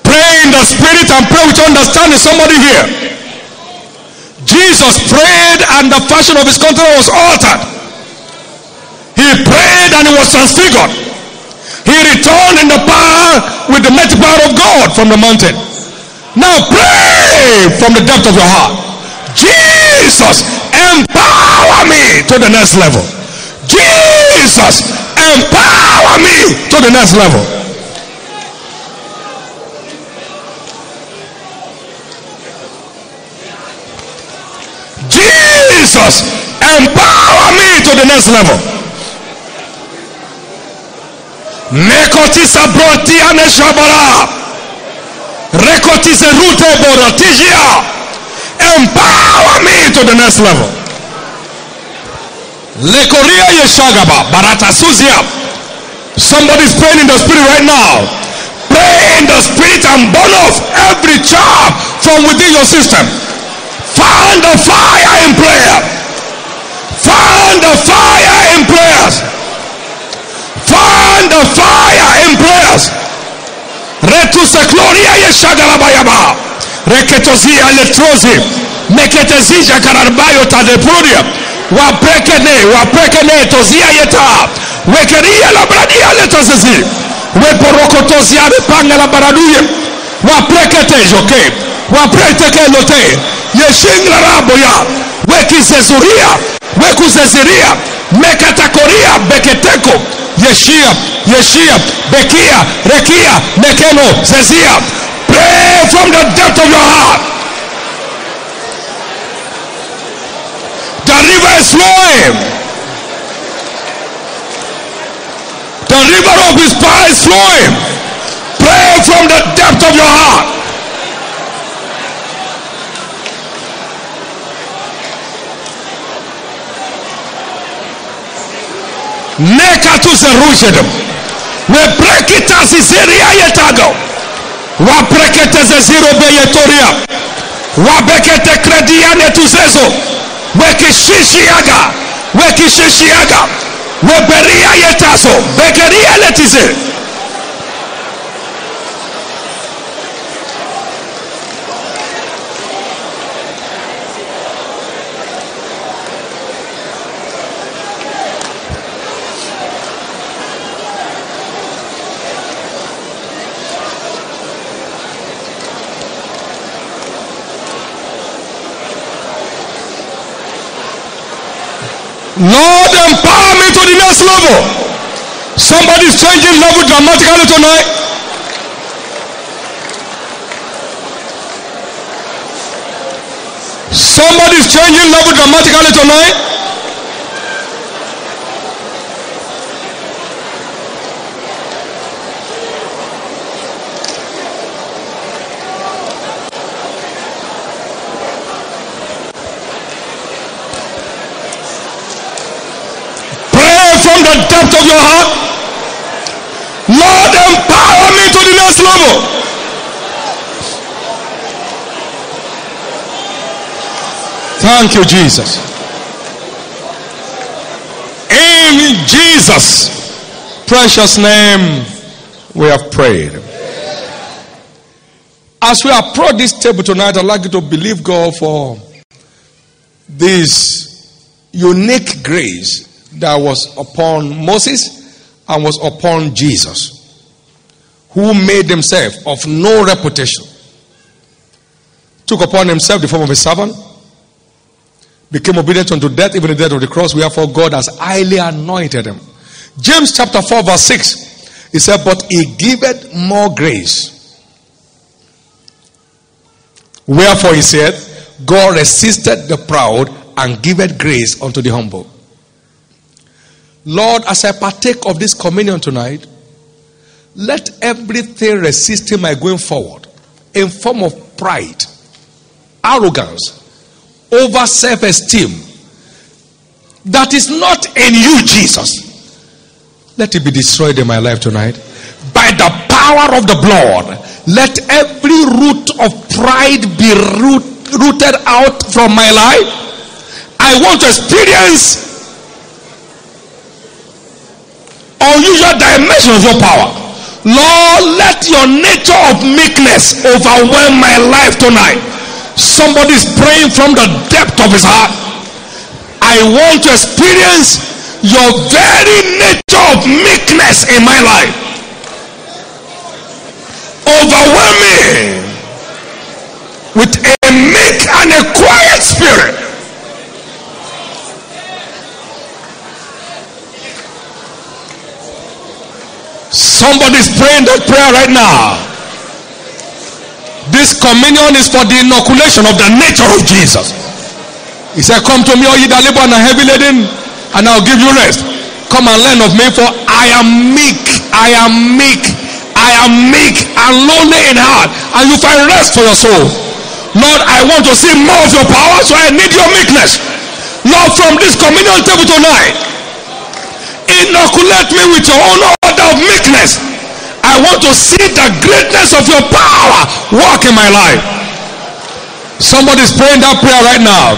Pray in the spirit and pray with understanding. Somebody here. Jesus prayed and the fashion of his countenance was altered. He prayed and he was transfigured. He returned in the power with the mighty power of God from the mountain. Now pray from the depth of your heart. Jesus, empower me to the next level. Jesus, empower me to the next level. Jesus, empower me to the next level. Nekotisa brotia neshabara. Rekotise rute borotisia. Empower me to the next level. Lekoria yeshagaba barata suzia. Somebody's praying in the spirit right now. Pray in the spirit and burn off every chaff from within your system. Find the fire in prayer. Find the fire in prayers. Find the fire in prayers. Retusa gloria yeshagalabayaba. Reketozia letrozi. Meketezija kararbayo tadeprudia. Waprekene, waprekene tozia yeta. Wekeria la bradia letozizi. Weporokotozia bepanga la baraduye. Waprekete joke. Wapreteke lote. Yeshingla raboya. Wekizezuria. Wekuzeziria. Mekatakoria beketeko. Yeshia, Yeshia, Bekia, Rekia, Nekeno, Zezia. Pray from the depth of your heart. The river is flowing. The river of his power is flowing. Pray from the depth of your heart. Nekatu zerujedem. We break it as Isiria yetago. Wa brekete zeziro beyetoria. Wa bekete kredia netuzezo. We kishishiaga. We kishishiaga. We beria yetazo. Bekeria letize. Lord, empower me to the next level. Somebody's changing level dramatically tonight. Somebody's changing level dramatically tonight. depth of your heart. Lord, empower me to the next level. Thank you, Jesus. In Jesus' precious name, we have prayed. As we approach this table tonight, I'd like you to believe God for this unique grace that was upon Moses and was upon Jesus, who made himself of no reputation, took upon himself the form of a servant, became obedient unto death, even the death of the cross. Wherefore, God has highly anointed him. James chapter 4, verse 6, he said, But he giveth more grace. Wherefore, he said, God resisted the proud and giveth grace unto the humble. Lord, as I partake of this communion tonight, let everything resisting my going forward in form of pride, arrogance, over self-esteem that is not in you, Jesus. Let it be destroyed in my life tonight. By the power of the blood, let every root of pride be root, rooted out from my life. I want to experience unusual dimension of your power. Lord, let your nature of meekness overwhelm my life tonight. Somebody is praying from the depth of his heart. I want to experience your very nature of meekness in my life. Overwhelm me with a meek and a quiet spirit. Somebody's praying that prayer right now. This communion is for the inoculation of the nature of Jesus. He said, Come to me, all ye that labor and are heavy laden, and I'll give you rest. Come and learn of me, for I am meek. I am meek. I am meek and lonely in heart, and you find rest for your soul. Lord, I want to see more of your power, so I need your meekness. Lord, from this communion table tonight, inoculate me with your own order of meekness. I want to see the greatness of your power work in my life. Somebody's praying that prayer right now.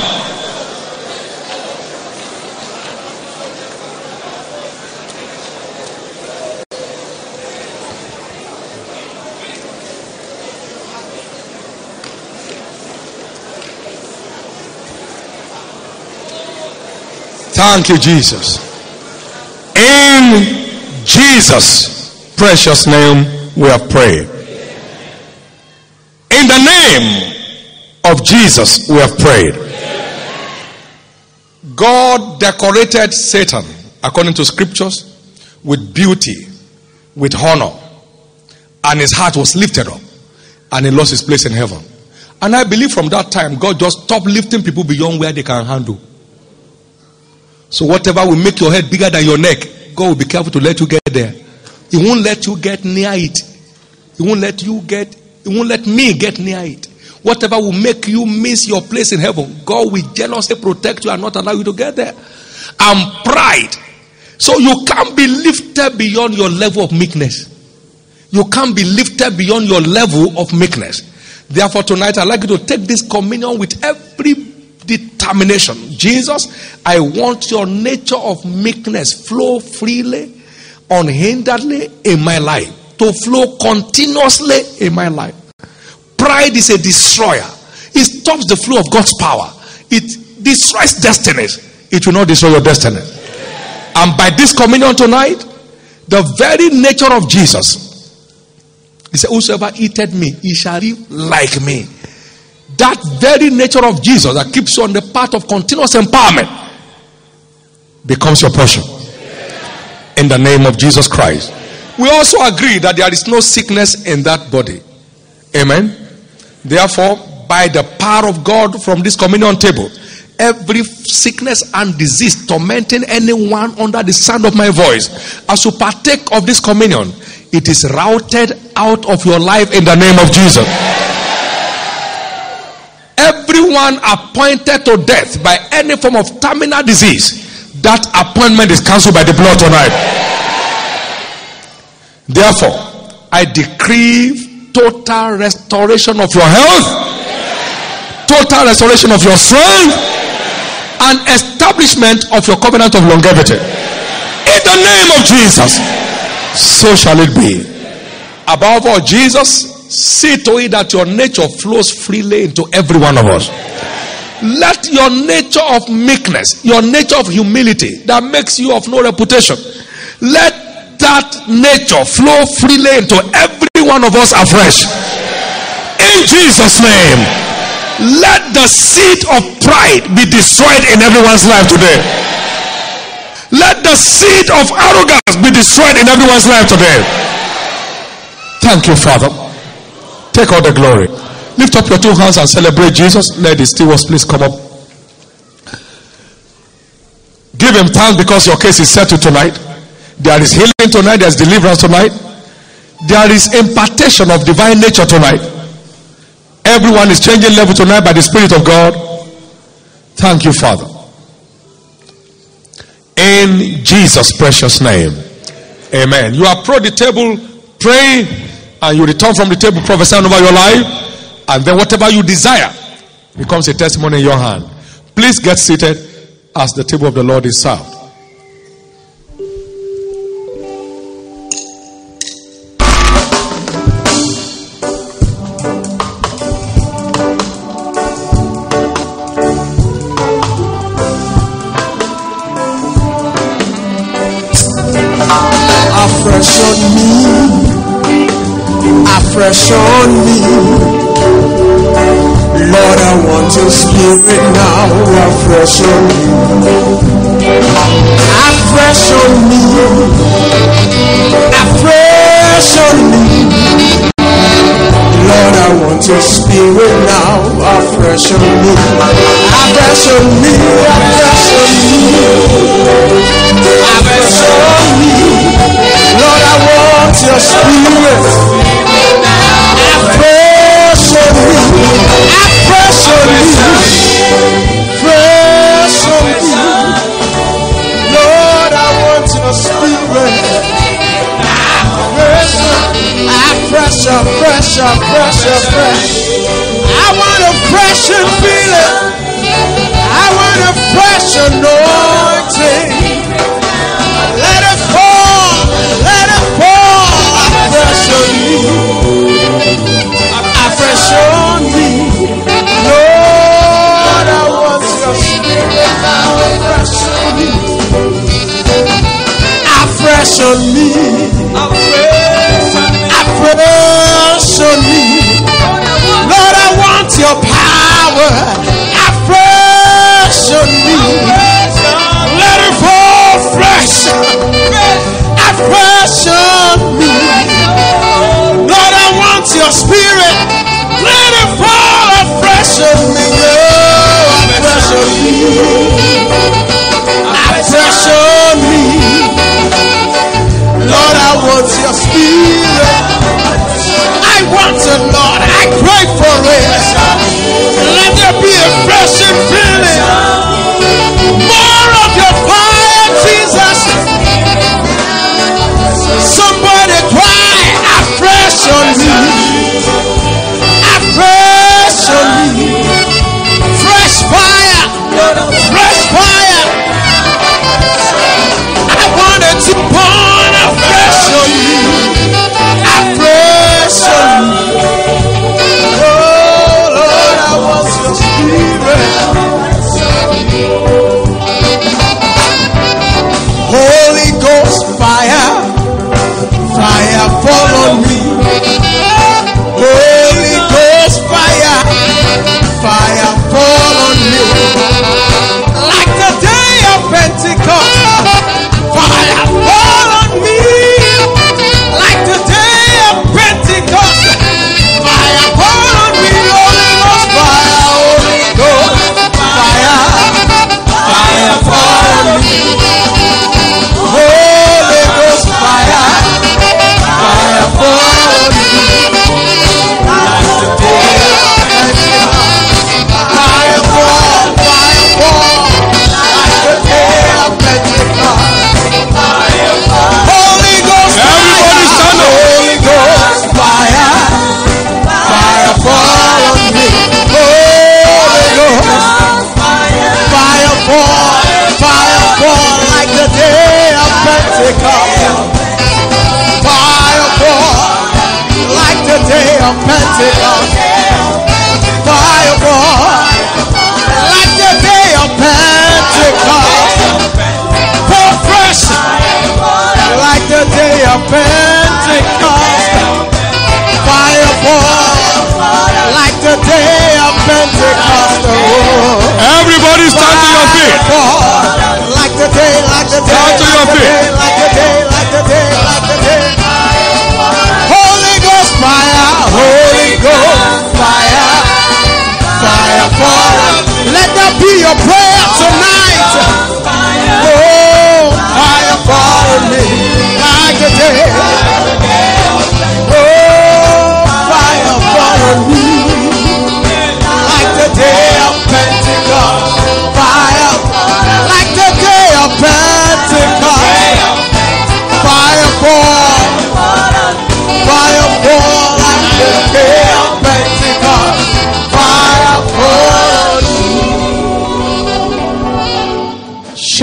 Thank you, Jesus. In Jesus' precious name, we have prayed. In the name of Jesus, we have prayed. God decorated Satan, according to scriptures, with beauty, with honor, and his heart was lifted up, and he lost his place in heaven. And I believe from that time, God just stopped lifting people beyond where they can handle. So whatever will make your head bigger than your neck, God will be careful to let you get there. He won't let you get near it. He won't let you get, he won't let me get near it. Whatever will make you miss your place in heaven, God will jealously protect you and not allow you to get there. And pride. So you can't be lifted beyond your level of meekness. You can't be lifted beyond your level of meekness. Therefore, tonight I'd like you to take this communion with every determination. Jesus, I want your nature of meekness flow freely, unhinderedly in my life, to flow continuously in my life. Pride is a destroyer. It stops the flow of God's power. It destroys destinies. It will not destroy your destiny. And by this communion tonight, the very nature of Jesus, he said, Whosoever eateth me, he shall live like me. That very nature of Jesus that keeps you on the path of continuous empowerment becomes your portion. In the name of Jesus Christ. We also agree that there is no sickness in that body. Amen. Therefore, by the power of God from this communion table, every sickness and disease tormenting anyone under the sound of my voice, as you partake of this communion, it is routed out of your life in the name of Jesus. Everyone appointed to death by any form of terminal disease, that appointment is cancelled by the blood tonight. Therefore, I decree total restoration of your health, total restoration of your strength, and establishment of your covenant of longevity. In the name of Jesus, so shall it be. Above all, Jesus, see to it that your nature flows freely into every one of us. Let your nature of meekness, your nature of humility that makes you of no reputation, let that nature flow freely into every one of us afresh. In Jesus' name, let the seed of pride be destroyed in everyone's life today. Let the seed of arrogance be destroyed in everyone's life today. Thank you, Father. Take all the glory. Lift up your two hands and celebrate Jesus. Let the stewards please come up. Give him thanks because your case is settled tonight. There is healing tonight, there's deliverance tonight. There is impartation of divine nature tonight. Everyone is changing level tonight by the Spirit of God. Thank you, Father. In Jesus' precious name. Amen. You approach the table, pray, and you return from the table prophesying over your life. And then whatever you desire becomes a testimony in your hand. Please get seated as the table of the Lord is served. fresh on me. Lord, I want your spirit now, afresh on me. Afresh on me. Afresh on me. Lord, I want your spirit now, afresh on me. Afresh on me, afresh on me. Afresh on me. Lord, I want your spirit. Pressure, pressure, pressure, pressure. I want a fresh feeling. I want a fresh anointing. Let it fall, let it fall. Fresh on me, fresh on me. Lord, I want your spirit on me, fresh on me, on me. Lord, I want your power afresh on me. Let it fall fresh, afresh on me. Lord, I want your spirit. Let it fall afresh on me. Oh, afresh on me. Want it, Lord. I pray for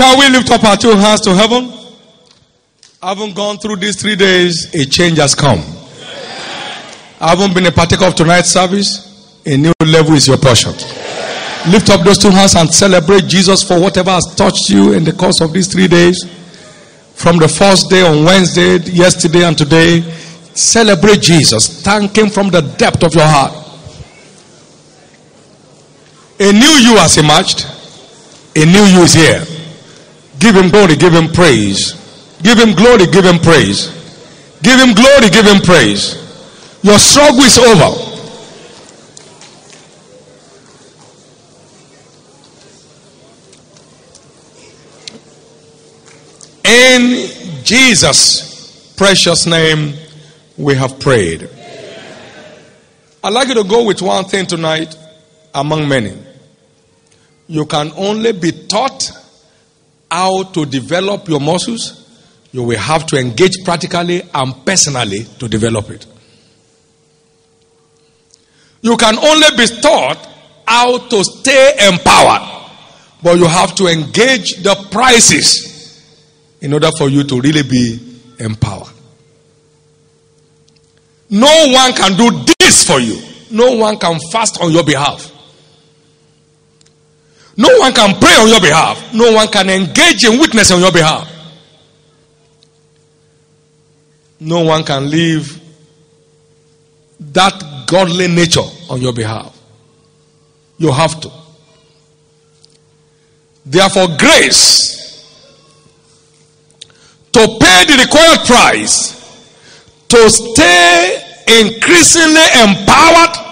Shall we lift up our two hands to heaven? Having gone through these three days, a change has come. Having been a partaker of tonight's service, a new level is your portion. Lift up those two hands and celebrate Jesus for whatever has touched you in the course of these three days. From the first day on Wednesday, yesterday, and today, celebrate Jesus. Thank Him from the depth of your heart. A new you has emerged. A new you is here. Give him glory, give him praise. Give him glory, give him praise. Give him glory, give him praise. Your struggle is over. In Jesus' precious name, we have prayed. I'd like you to go with one thing tonight among many. You can only be taught how to develop your muscles. You will have to engage practically and personally to develop it. You can only be taught how to stay empowered, but you have to engage the prices in order for you to really be empowered. No one can do this for you. No one can fast on your behalf. No one can pray on your behalf. No one can engage in witness on your behalf. No one can live that godly nature on your behalf. You have to. Therefore, grace to pay the required price to stay increasingly empowered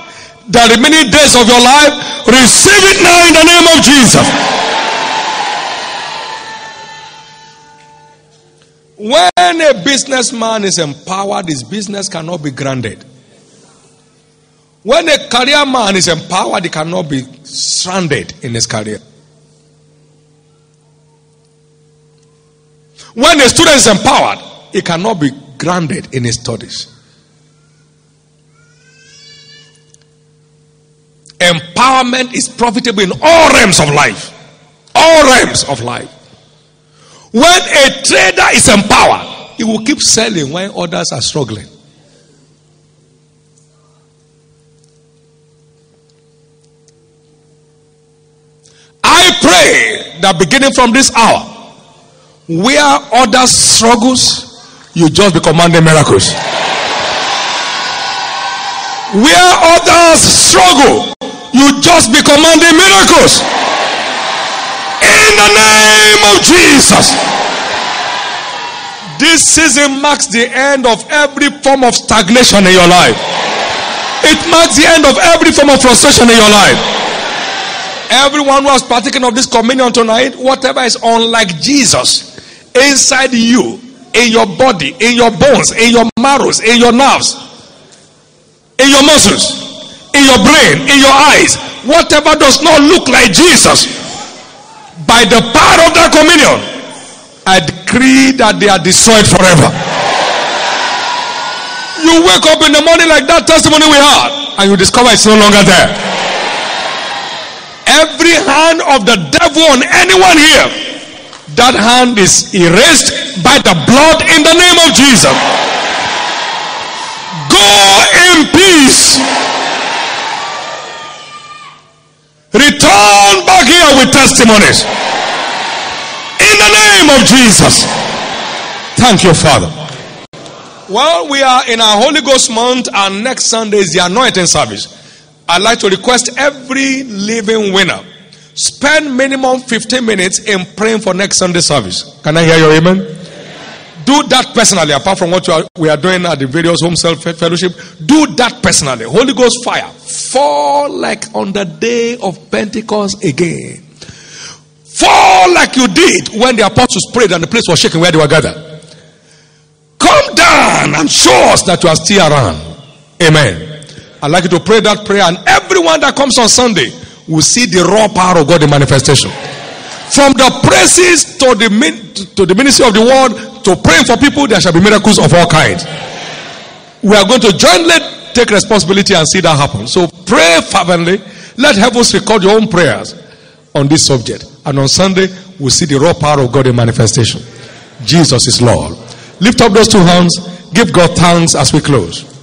the remaining days of your life, receive it now in the name of Jesus. When a businessman is empowered, his business cannot be granted. When a career man is empowered, he cannot be stranded in his career. When a student is empowered, he cannot be grounded in his studies. Empowerment is profitable in all realms of life. All realms of life. When a trader is empowered, he will keep selling when others are struggling. I pray that beginning from this hour, where others struggles, you just be commanding miracles. Where others struggle, you just be commanding miracles. In the name of Jesus. This season marks the end of every form of stagnation in your life. It marks the end of every form of frustration in your life. Everyone who has partaken of this communion tonight, whatever is unlike Jesus inside you, in your body, in your bones, in your marrows, in your nerves, in your muscles, in your brain, in your eyes, whatever does not look like Jesus, by the power of that communion, I decree that they are destroyed forever. You wake up in the morning like that testimony we had, and you discover it's no longer there. Every hand of the devil on anyone here, that hand is erased by the blood in the name of Jesus. Go in peace. Return back here with testimonies. In the name of Jesus. Thank you, Father. Well, we are in our Holy Ghost month, and next Sunday is the anointing service. I'd like to request every living winner spend minimum 15 minutes in praying for next Sunday service. Can I hear your amen? Do that personally, apart from what are, we are doing at the various home cell fellowship. Do that personally. Holy Ghost fire. Fall like on the day of Pentecost again. Fall like you did when the apostles prayed and the place was shaking where they were gathered. Come down and show us that you are still around. Amen. I'd like you to pray that prayer, and everyone that comes on Sunday will see the raw power of God in manifestation. From the praises to the, to the ministry of the word to praying for people, there shall be miracles of all kinds. We are going to jointly take responsibility and see that happen. So pray fervently. Let heavens record your own prayers on this subject. And on Sunday, we'll see the raw power of God in manifestation. Jesus is Lord. Lift up those two hands. Give God thanks as we close.